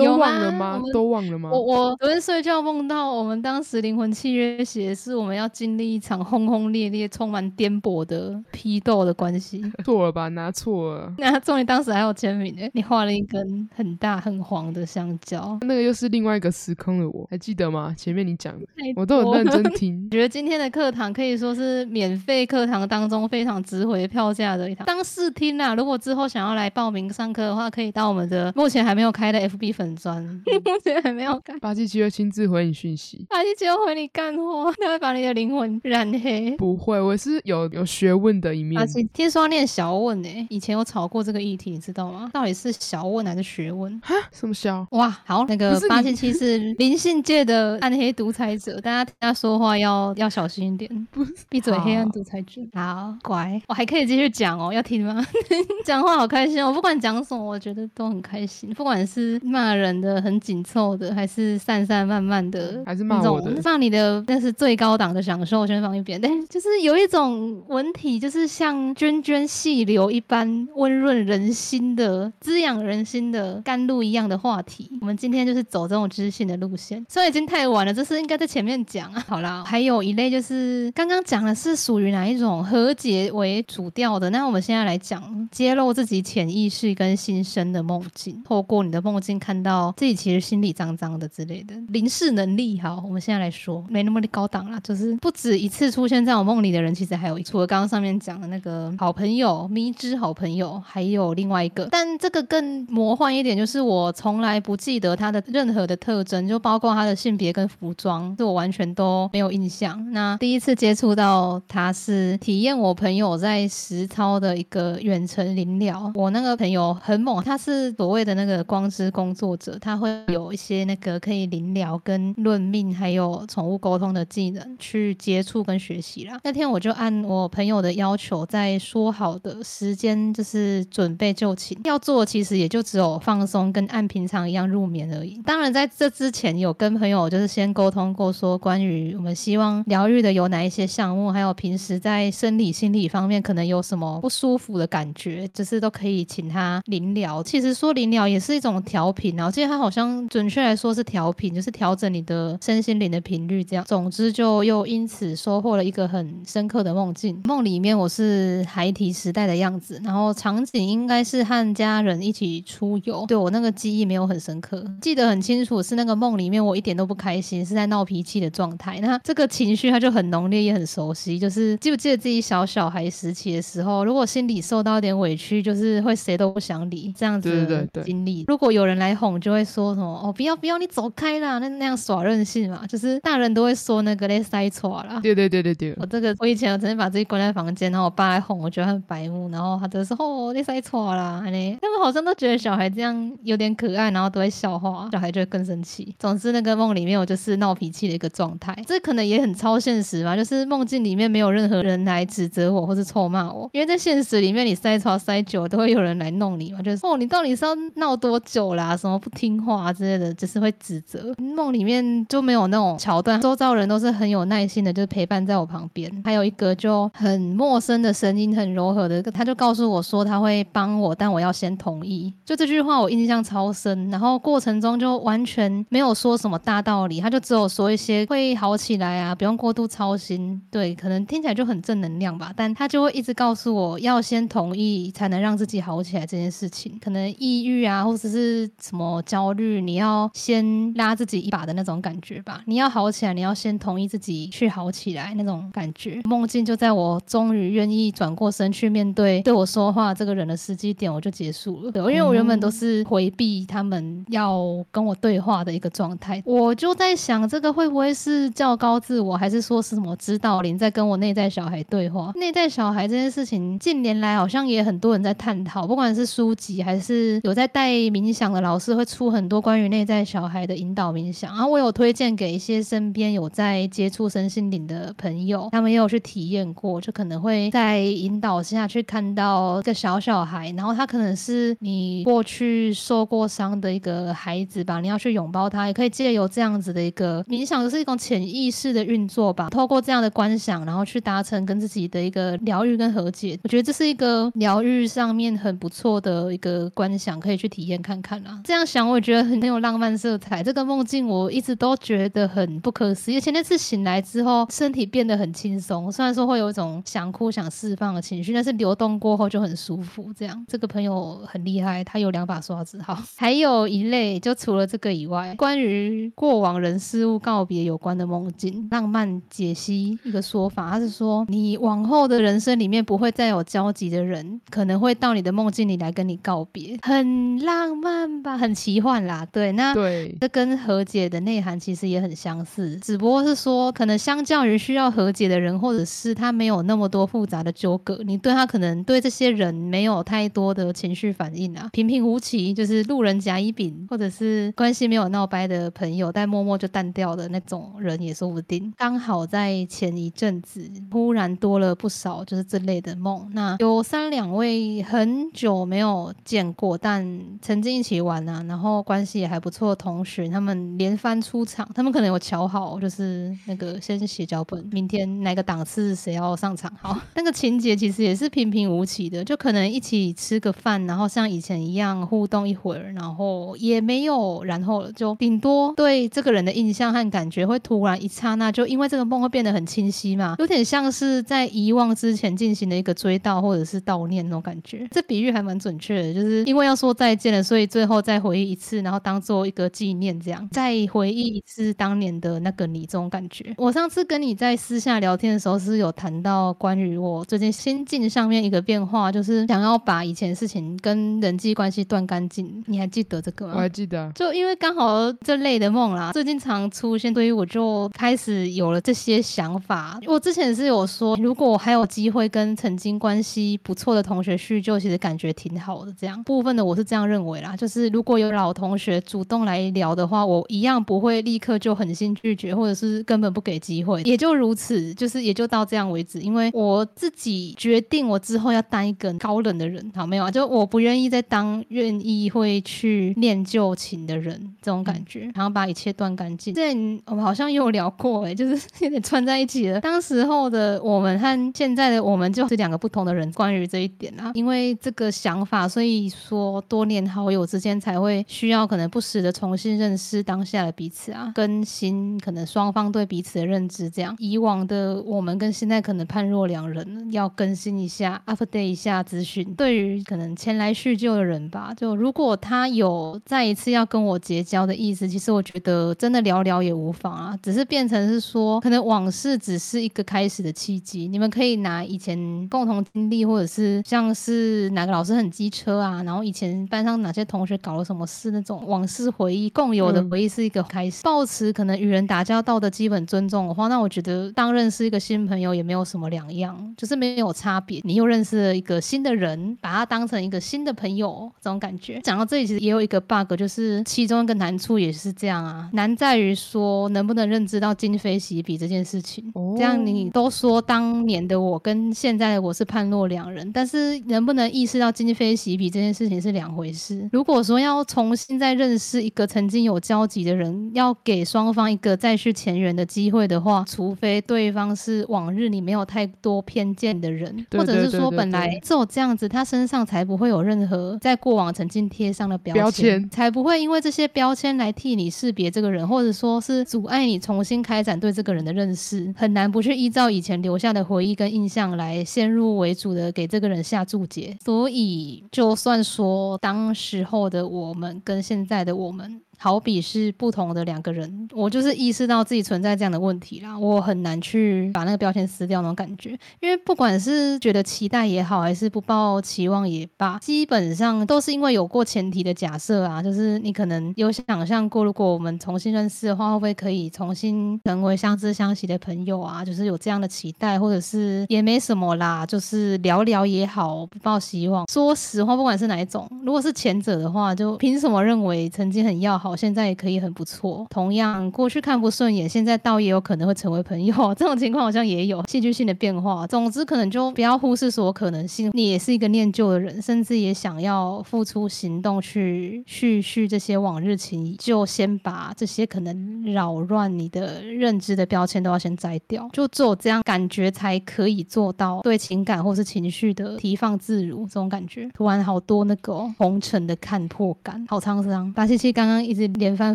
都有忘了吗都忘了吗？我我昨天睡觉梦到我们当时灵魂契约写的是我们要经历一场轰轰烈烈、充满颠簸的批斗的关系。错了吧？拿错了。那终于当时还有签名呢，你画了一根很大很黄的香蕉。那个又是另外一个时空的我，还记得吗？前面你讲的，我都有认真听。觉得今天的课堂可以说是免费课堂当中非常值回票价的一堂。当试听啦，如果之后想要来报名上课的话，可以到我们的目前还没有开的 FB 粉专，目前还没有看。八七七会亲自回你讯息。八七七会回你干货，他会把你的灵魂染黑。不会，我是有有学问的一面而。且听说要念小问呢、以前有吵过这个议题，你知道吗？到底是小问还是学问？哈？什么小？哇，好，那个八七七是灵性界的暗黑独裁者，大家听他说话要 要小心一点，不闭嘴，黑暗独裁者。好，乖，我还可以继续讲哦，要听吗？讲话好开心哦，我不管讲什么，我觉得都很开心，不管是骂骂人的、很紧凑的，还是散散漫漫的，还是那骂我的种骂你的，那是最高档的享受，先放一边。但就是有一种文体，就是像涓涓细流一般温润人心的、滋养人心的甘露一样的话题。我们今天就是走这种知性的路线，虽然已经太晚了，这是应该在前面讲啊。好啦，还有一类就是刚刚讲的是属于哪一种和解为主调的，那我们现在来讲揭露自己潜意识跟心生的梦境，透过你的梦境看到自己其实心里脏脏的之类的灵视能力。好，我们现在来说，没那么的高档啦，就是不止一次出现在我梦里的人，其实还有一除了刚刚上面讲的那个好朋友、迷之好朋友，还有另外一个，但这个更魔幻一点，就是我从来不记得他的任何的特征，就包括他的性别跟服装，是我完全都没有印象。那第一次接触到他是体验我朋友在实操的一个远程灵疗，我那个朋友很猛，他是所谓的那个光之工作或者，他会有一些那个可以灵疗跟论命还有宠物沟通的技能去接触跟学习啦。那天我就按我朋友的要求，在说好的时间就是准备就寝，要做其实也就只有放松跟按平常一样入眠而已。当然在这之前有跟朋友就是先沟通过，说关于我们希望疗愈的有哪一些项目，还有平时在生理心理方面可能有什么不舒服的感觉，就是都可以请他临疗。其实说临疗也是一种调频啊，我记得他好像准确来说是调频，就是调整你的身心灵的频率这样。总之就又因此收获了一个很深刻的梦境。梦里面我是孩提时代的样子，然后场景应该是和家人一起出游。对我那个记忆没有很深刻，记得很清楚是那个梦里面我一点都不开心，是在闹脾气的状态。那这个情绪它就很浓烈，也很熟悉。就是记不记得自己小小孩时期的时候，如果心里受到一点委屈，就是会谁都不想理这样子对对的对经历。如果有人来哄，就会说什么哦不要不要，你走开啦，那那样耍任性嘛。就是大人都会说那个嘞塞错啦。对对对对对我，这个，我以前我曾经把自己关在房间，然后我爸来哄，我觉得很白目，然后他就说：“哦，你塞错啦。”呢，他们好像都觉得小孩这样有点可爱，然后都会笑话，小孩就会更生气。总之，那个梦里面我就是闹脾气的一个状态，这可能也很超现实嘛，就是梦境里面没有任何人来指责我或是臭骂我，因为在现实里面你塞错塞久都会有人来弄你嘛，就是哦，你到底是要闹多久啦？什么不听话之类的，就是会指责。梦里面就没有那种桥段，周遭人都是很有耐心的，就是陪伴在我旁边。还有一个就很陌生的声音，很柔和的，他就告诉我说他会帮我，但我要先同意。就这句话我印象超深，然后过程中就完全没有说什么大道理，他就只有说一些会好起来啊，不用过度操心。对，可能听起来就很正能量吧，但他就会一直告诉我要先同意才能让自己好起来这件事情。可能抑郁啊，或者是什么焦虑，你要先拉自己一把的那种感觉吧。你要好起来，你要先同意自己去好起来那种感觉。梦境就在我终于愿意转过身去面对对我说话这个人的时机点，我就结束了。对，因为我原本都是回避他们要跟我对话的一个状态，我就在想，这个会不会是较高自我，还是说是什么指导灵在跟我内在小孩对话？内在小孩这件事情，近年来好像也很多人在探讨，不管是书籍还是有在带冥想的老师，会出很多关于内在小孩的引导冥想。然后我有推荐给一些身边有在接触身心灵的朋友，他们也有去体验过，就可能会在引导下去看到一个小小孩，然后他可能是你过去受过伤的一个孩子吧，你要去拥抱他，也可以借由这样子的一个冥想，就是一种潜意识的运作吧，透过这样的观想，然后去达成跟自己的一个疗愈跟和解。我觉得这是一个疗愈上面很不错的一个观想，可以去体验看看啦。这样想，我也觉得很很有浪漫色彩。这个梦境我一直都觉得很不可思议，而且那次醒来之后，身体变得很轻松，虽然说会有一种想哭想释放的情绪，但是流动过后就很舒服。这样，这个朋友很厉害，他有两把刷子。好，还有一类，就除了这个以外，关于过往人事物告别有关的梦境，浪漫解析一个说法，他是说你往后的人生里面不会再有交集的人，可能会到你的梦境里来跟你告别，很浪漫吧，很奇幻啦。对，那对，这跟和解的内涵其实也很相似，只不过是说，可能相较于需要和解的人，或者是他没有那么多复杂的纠葛，你对他可能对这些人没有太多的情绪反应啊，平平无奇，就是路人甲乙丙，或者是关系没有闹掰的朋友，但默默就淡掉的那种人也说不定。刚好在前一阵子，忽然多了不少就是这类的梦。那有三两位很久没有见过，但曾经一起玩啊，然后关系也还不错的同学，他们连番出场，他们可能有瞧好，就是那个先写脚本，明天哪个档次谁要上场。好，那个情节其实也是平平无奇的，就可能一起吃个饭，然后像以前一样互动一会儿，然后也没有然后了，就顶多对这个人的印象和感觉会突然一刹那，就因为这个梦会变得很清晰嘛，有点像是在遗忘之前进行的一个追悼或者是悼念那种感觉。这比喻还蛮准确的，就是因为要说再见了，所以最后再回忆一次，然后当做一个纪念，这样再回忆一次当年的那个你，这种感觉。我上次跟你在私下聊天的时候，是有谈到关于我最近心境上面一个变化，就是想要把以前的事情跟人际关系断干净。你还记得这个吗？我还记得，就因为刚好这类的梦啦，最近常出现，所以我就开始有了这些想法。我之前是有说，如果我还有机会跟曾经关系不错的同学叙旧，其实感觉挺好的。这样部分的我是这样认为啦，就是如果有老同学主动来聊的话，我一样不会立刻就狠心拒绝，或者是根本不给机会，也就如此，就是也就到这样为止。因为我自己决定，我之后要当一个高冷的人，好没有啊？就我不愿意再当愿意会去念旧情的人，这种感觉，然后把一切断干净。这我们好像有聊过，哎，就是有点串在一起了。当时候的我们和现在的我们就是两个不同的人。关于这一点啊，因为这个想法，所以说多年好友之间才会会需要可能不时的重新认识当下的彼此啊，更新可能双方对彼此的认知。这样以往的我们跟现在可能判若两人，要更新一下，update 一下资讯。对于可能前来叙旧的人吧，就如果他有再一次要跟我结交的意思，其实我觉得真的聊聊也无妨啊，只是变成是说，可能往事只是一个开始的契机，你们可以拿以前共同经历，或者是像是哪个老师很机车啊，然后以前班上哪些同学搞了什么事那种往事回忆，共有的回忆是一个开始。保持可能与人打交道的基本尊重的话，那我觉得当认识一个新朋友也没有什么两样，就是没有差别。你又认识了一个新的人，把他当成一个新的朋友，这种感觉。讲到这里，其实也有一个 bug，就是其中一个难处也是这样啊，难在于说能不能认知到今非昔比这件事情。这样你都说当年的我跟现在的我是判若两人，但是能不能意识到今非昔比这件事情是两回事。如果说要重新再认识一个曾经有交集的人，要给双方一个再续前缘的机会的话，除非对方是往日你没有太多偏见的人，或者是说本来只有这样子，他身上才不会有任何在过往曾经贴上的标签，才不会因为这些标签来替你识别这个人，或者说是阻碍你重新开展对这个人的认识，很难不去依照以前留下的回忆跟印象来先入为主的给这个人下注解。所以，就算说当时候的我们跟现在的我们。好比是不同的两个人，我就是意识到自己存在这样的问题啦，我很难去把那个标签撕掉那种感觉，因为不管是觉得期待也好，还是不抱期望也罢，基本上都是因为有过前提的假设啊，就是你可能有想象过，如果我们重新认识的话，会不会可以重新成为相知相惜的朋友啊？就是有这样的期待，或者是也没什么啦，就是聊聊也好，不抱希望。说实话，不管是哪一种，如果是前者的话，就凭什么认为曾经很要好？我现在也可以很不错。同样，过去看不顺眼，现在倒也有可能会成为朋友。这种情况好像也有戏剧性的变化。总之，可能就不要忽视所有可能性。你也是一个念旧的人，甚至也想要付出行动去续续这些往日情谊，就先把这些可能扰乱你的认知的标签都要先摘掉。就只有这样，感觉才可以做到对情感或是情绪的提放自如。这种感觉，突然好多那个红尘的看破感，好沧桑。八七七刚刚一直。连番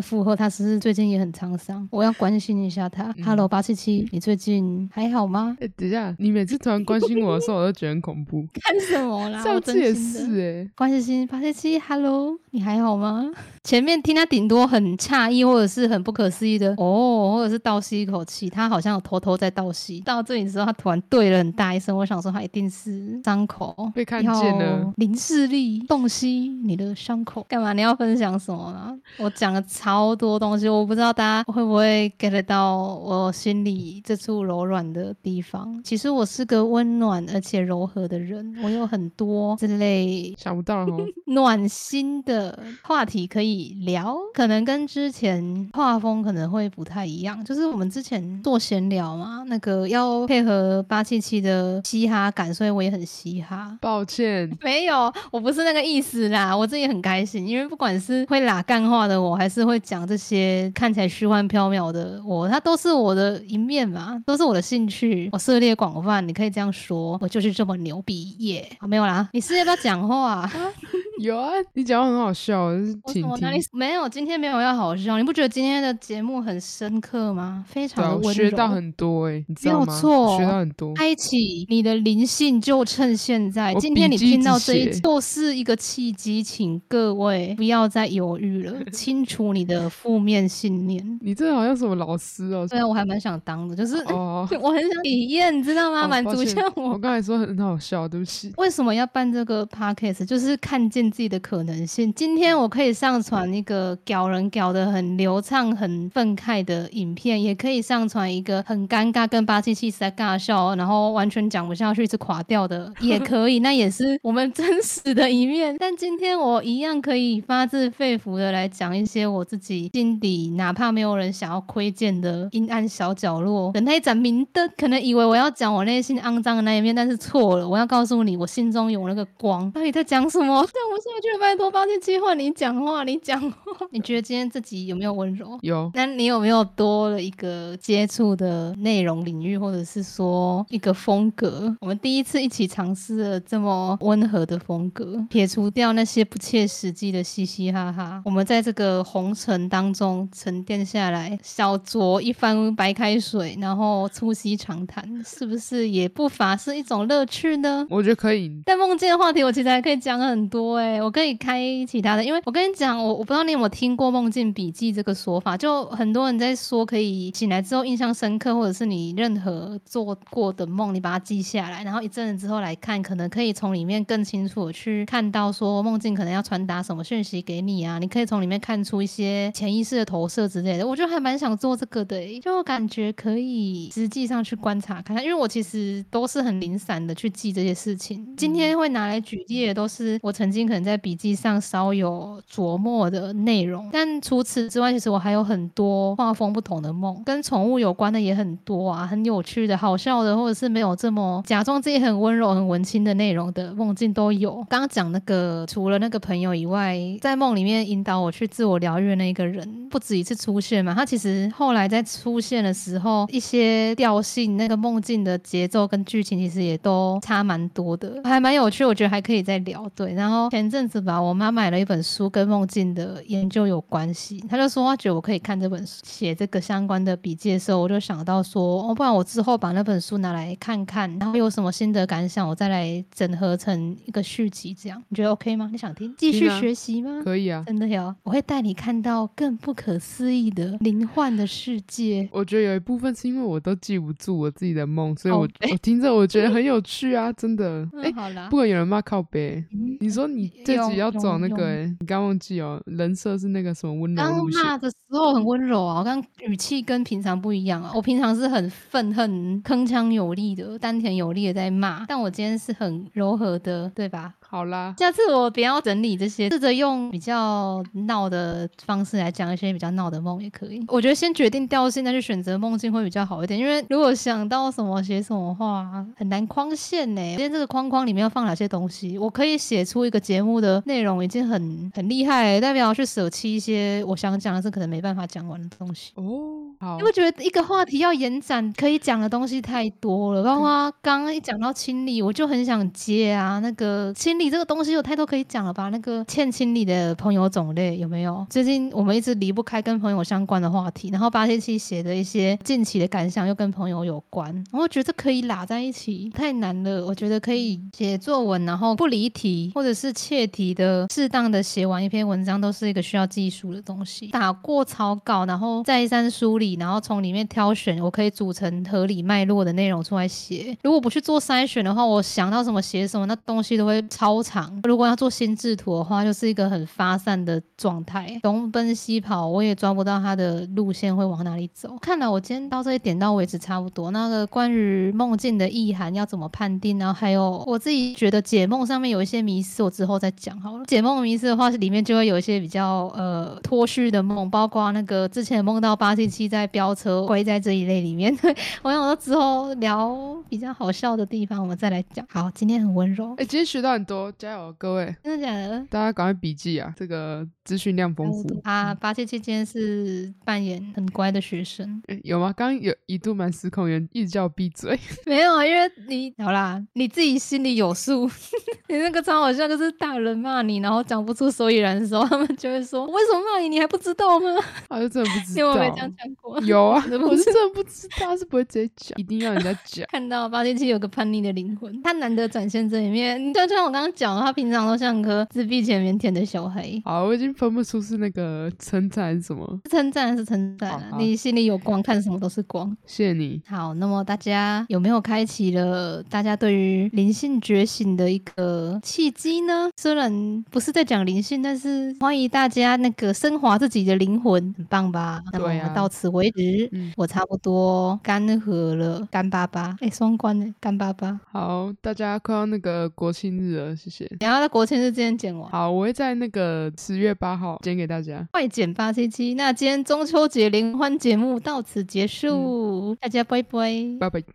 附和，他是不是最近也很沧桑？我要关心一下他。Hello，八七七，你最近还好吗？哎，等一下，你每次突然关心我的时候，我都觉得很恐怖。看什么啦？上次也是哎。关心八七七，Hello，你还好吗？前面听他顶多很诧异，或者是很不可思议的哦，或者是倒吸一口气，他好像有偷偷在倒吸。到这里的时候，他突然对了很大一声，我想说他一定是伤口被看见了，零视力洞悉你的伤口，干嘛？你要分享什么呢？我。讲了超多东西，我不知道大家会不会 get 到我心里这处柔软的地方。其实我是个温暖而且柔和的人，我有很多这类想不到哦，暖心的话题可以聊，可能跟之前画风可能会不太一样。就是我们之前做闲聊嘛，那个要配合八七七的嘻哈感，所以我也很嘻哈。抱歉，没有，我不是那个意思啦，我自己很开心，因为不管是会拉干话的我，还是会讲这些看起来虚幻缥缈的我，它都是我的一面嘛，都是我的兴趣，我涉猎广泛，你可以这样说，我就是这么牛逼耶！好，没有啦，你是要不要讲话？有啊，你讲话很好笑，请我哪里。没有？今天没有要好笑，你不觉得今天的节目很深刻吗？非常的温我学到柔。很多哎、你知没有道吗？错学到很多。开启你的灵性，就趁现在。今天你听到这一就是一个契机，请各位不要再犹豫了，清除你的负面信念。你这好像什么老师哦？对啊，我还蛮想当的，就是、哦，我很想体验，你知道吗？哦满足一下我我刚才说很好笑，对不起。为什么要办这个 podcast？就是看见自己的可能性。今天我可以上传一个屌人屌的很流畅、很愤慨的影片，也可以上传一个很尴尬、跟八七七在尬笑，然后完全讲不下去是垮掉的，也可以。那也是我们真实的一面。但今天我一样可以发自肺腑的来讲一些我自己心底哪怕没有人想要窥见的阴暗小角落的那一盏明灯。可能以为我要讲我内心肮脏的那一面，但是错了。我要告诉你，我心中有那个光。到底在讲什么？下去了，拜托抱歉七换你讲话，你讲话。你觉得今天这集有没有温柔？有那你有没有多了一个接触的内容领域，或者是说一个风格？我们第一次一起尝试了这么温和的风格，撇除掉那些不切实际的嘻嘻哈哈，我们在这个红尘当中沉淀下来，小酌一番白开水，然后促膝长谈，是不是也不乏是一种乐趣呢？我觉得可以。但梦见的话题，我其实还可以讲很多哎、我可以开其他的，因为我跟你讲，我我不知道你有没有听过梦境笔记这个说法，就很多人在说可以醒来之后印象深刻，或者是你任何做过的梦，你把它记下来，然后一阵子之后来看，可能可以从里面更清楚的去看到说梦境可能要传达什么讯息给你啊，你可以从里面看出一些潜意识的投射之类的。我就还蛮想做这个的、欸，就感觉可以实际上去观察看看，因为我其实都是很零散的去记这些事情。今天会拿来举例的都是我曾经可能在笔记上稍有琢磨的内容，但除此之外，其实我还有很多画风不同的梦，跟宠物有关的也很多啊，很有趣的、好笑的，或者是没有这么假装自己很温柔、很文青的内容的梦境都有。刚刚讲那个，除了那个朋友以外，在梦里面引导我去自我疗愈的那个人，不止一次出现嘛。他其实后来在出现的时候，一些调性、那个梦境的节奏跟剧情，其实也都差蛮多的，还蛮有趣。我觉得还可以再聊。对，然后前阵子吧，我妈买了一本书，跟梦境的研究有关系。她就说她觉得我可以看这本书，写这个相关的笔记的时候，我就想到说，哦，不然我之后把那本书拿来看看，然后有什么心得感想，我再来整合成一个续集。这样你觉得 OK 吗？你想听？继续学习吗？可以啊。真的有，我会带你看到更不可思议的灵幻的世界。我觉得有一部分是因为我都记不住我自己的梦，所以我我听着我觉得很有趣啊，真的。哎、嗯，好啦不，管有人骂靠背，嗯你说你这集要有走那个、欸，你刚忘记哦，人设是那个什么温柔刚路线，骂的时候很温柔啊，我刚语气跟平常不一样啊。我平常是很愤恨、铿锵有力的、丹田有力的在骂，但我今天是很柔和的，对吧？好啦，下次我不要整理这些，试着用比较闹的方式来讲一些比较闹的梦也可以。我觉得先决定调性，再去选择梦境会比较好一点。因为如果想到什么写什么话，很难框线呢。今天这个框框里面要放哪些东西，我可以写出一个节目的内容，已经很很厉害，代表去舍弃一些我想讲的是可能没办法讲完的东西。哦，好因，为觉得一个话题要延展，可以讲的东西太多了。包括刚刚一讲到清理，我就很想接啊。那个清你这个东西有太多可以讲了吧？那个欠清理的朋友种类有没有？最近我们一直离不开跟朋友相关的话题，然后八七七写的一些近期的感想又跟朋友有关，我觉得可以拉在一起，太难了。我觉得可以写作文，然后不离题，或者是切题的，适当的写完一篇文章，都是一个需要技术的东西。打过草稿，然后再三梳。理，然后从里面挑选我可以组成合理脉络的内容出来写。如果不去做筛选的话，我想到什么写什么，那东西都会超超长。如果要做心智图的话，就是一个很发散的状态，东奔西跑，我也抓不到它的路线会往哪里走。看来我今天到这里点到为止差不多。那个关于梦境的意涵要怎么判定，然后还有我自己觉得解梦上面有一些迷思，我之后再讲好了。解梦迷思的话，里面就会有一些比较呃脱序的梦，包括那个之前梦到八七七在飙车，归在这一类里面。我想说之后聊比较好笑的地方，我们再来讲。好，今天很温柔哎、，今天学到很多，加油，各位，真的假的？大家赶快笔记啊，这个资讯量丰富。啊，八七七今天是扮演很乖的学生，诶有吗？刚刚有一度蛮失控，有人一直叫我闭嘴。没有啊，因为你好啦，你自己心里有数。你那个超好笑，就是大人骂你，然后讲不出所以然的时候，他们就会说：“为什么骂你？你还不知道吗啊，就真的不？”知道。因为我。没这样讲过？有啊，我是真的不知道，是不会直接讲，一定要人家讲。看到八七七有个叛逆的灵魂，他难得展现这一面。你就像我刚刚讲的，他平常都像颗自闭且腼腆的小孩。好，我已经分不出是那个称赞还是什么。是称赞还是称赞你心里有光，看什么都是光。谢谢你。好，那么大家有没有开启了大家对于灵性觉醒的一个契机呢？虽然不是在讲灵性，但是欢迎大家那个升华自己的灵魂，很棒吧？那么我对啊们到此为止，嗯我差不多干涸了，干巴巴，哎，双关呢，干巴巴。好，大家快要那个国庆日了，谢谢。然后在国庆日之前剪完，好，我会在那个十月八号剪给大家。快剪八七七。那今天中秋节联欢节目到此结束，大家拜拜。拜拜。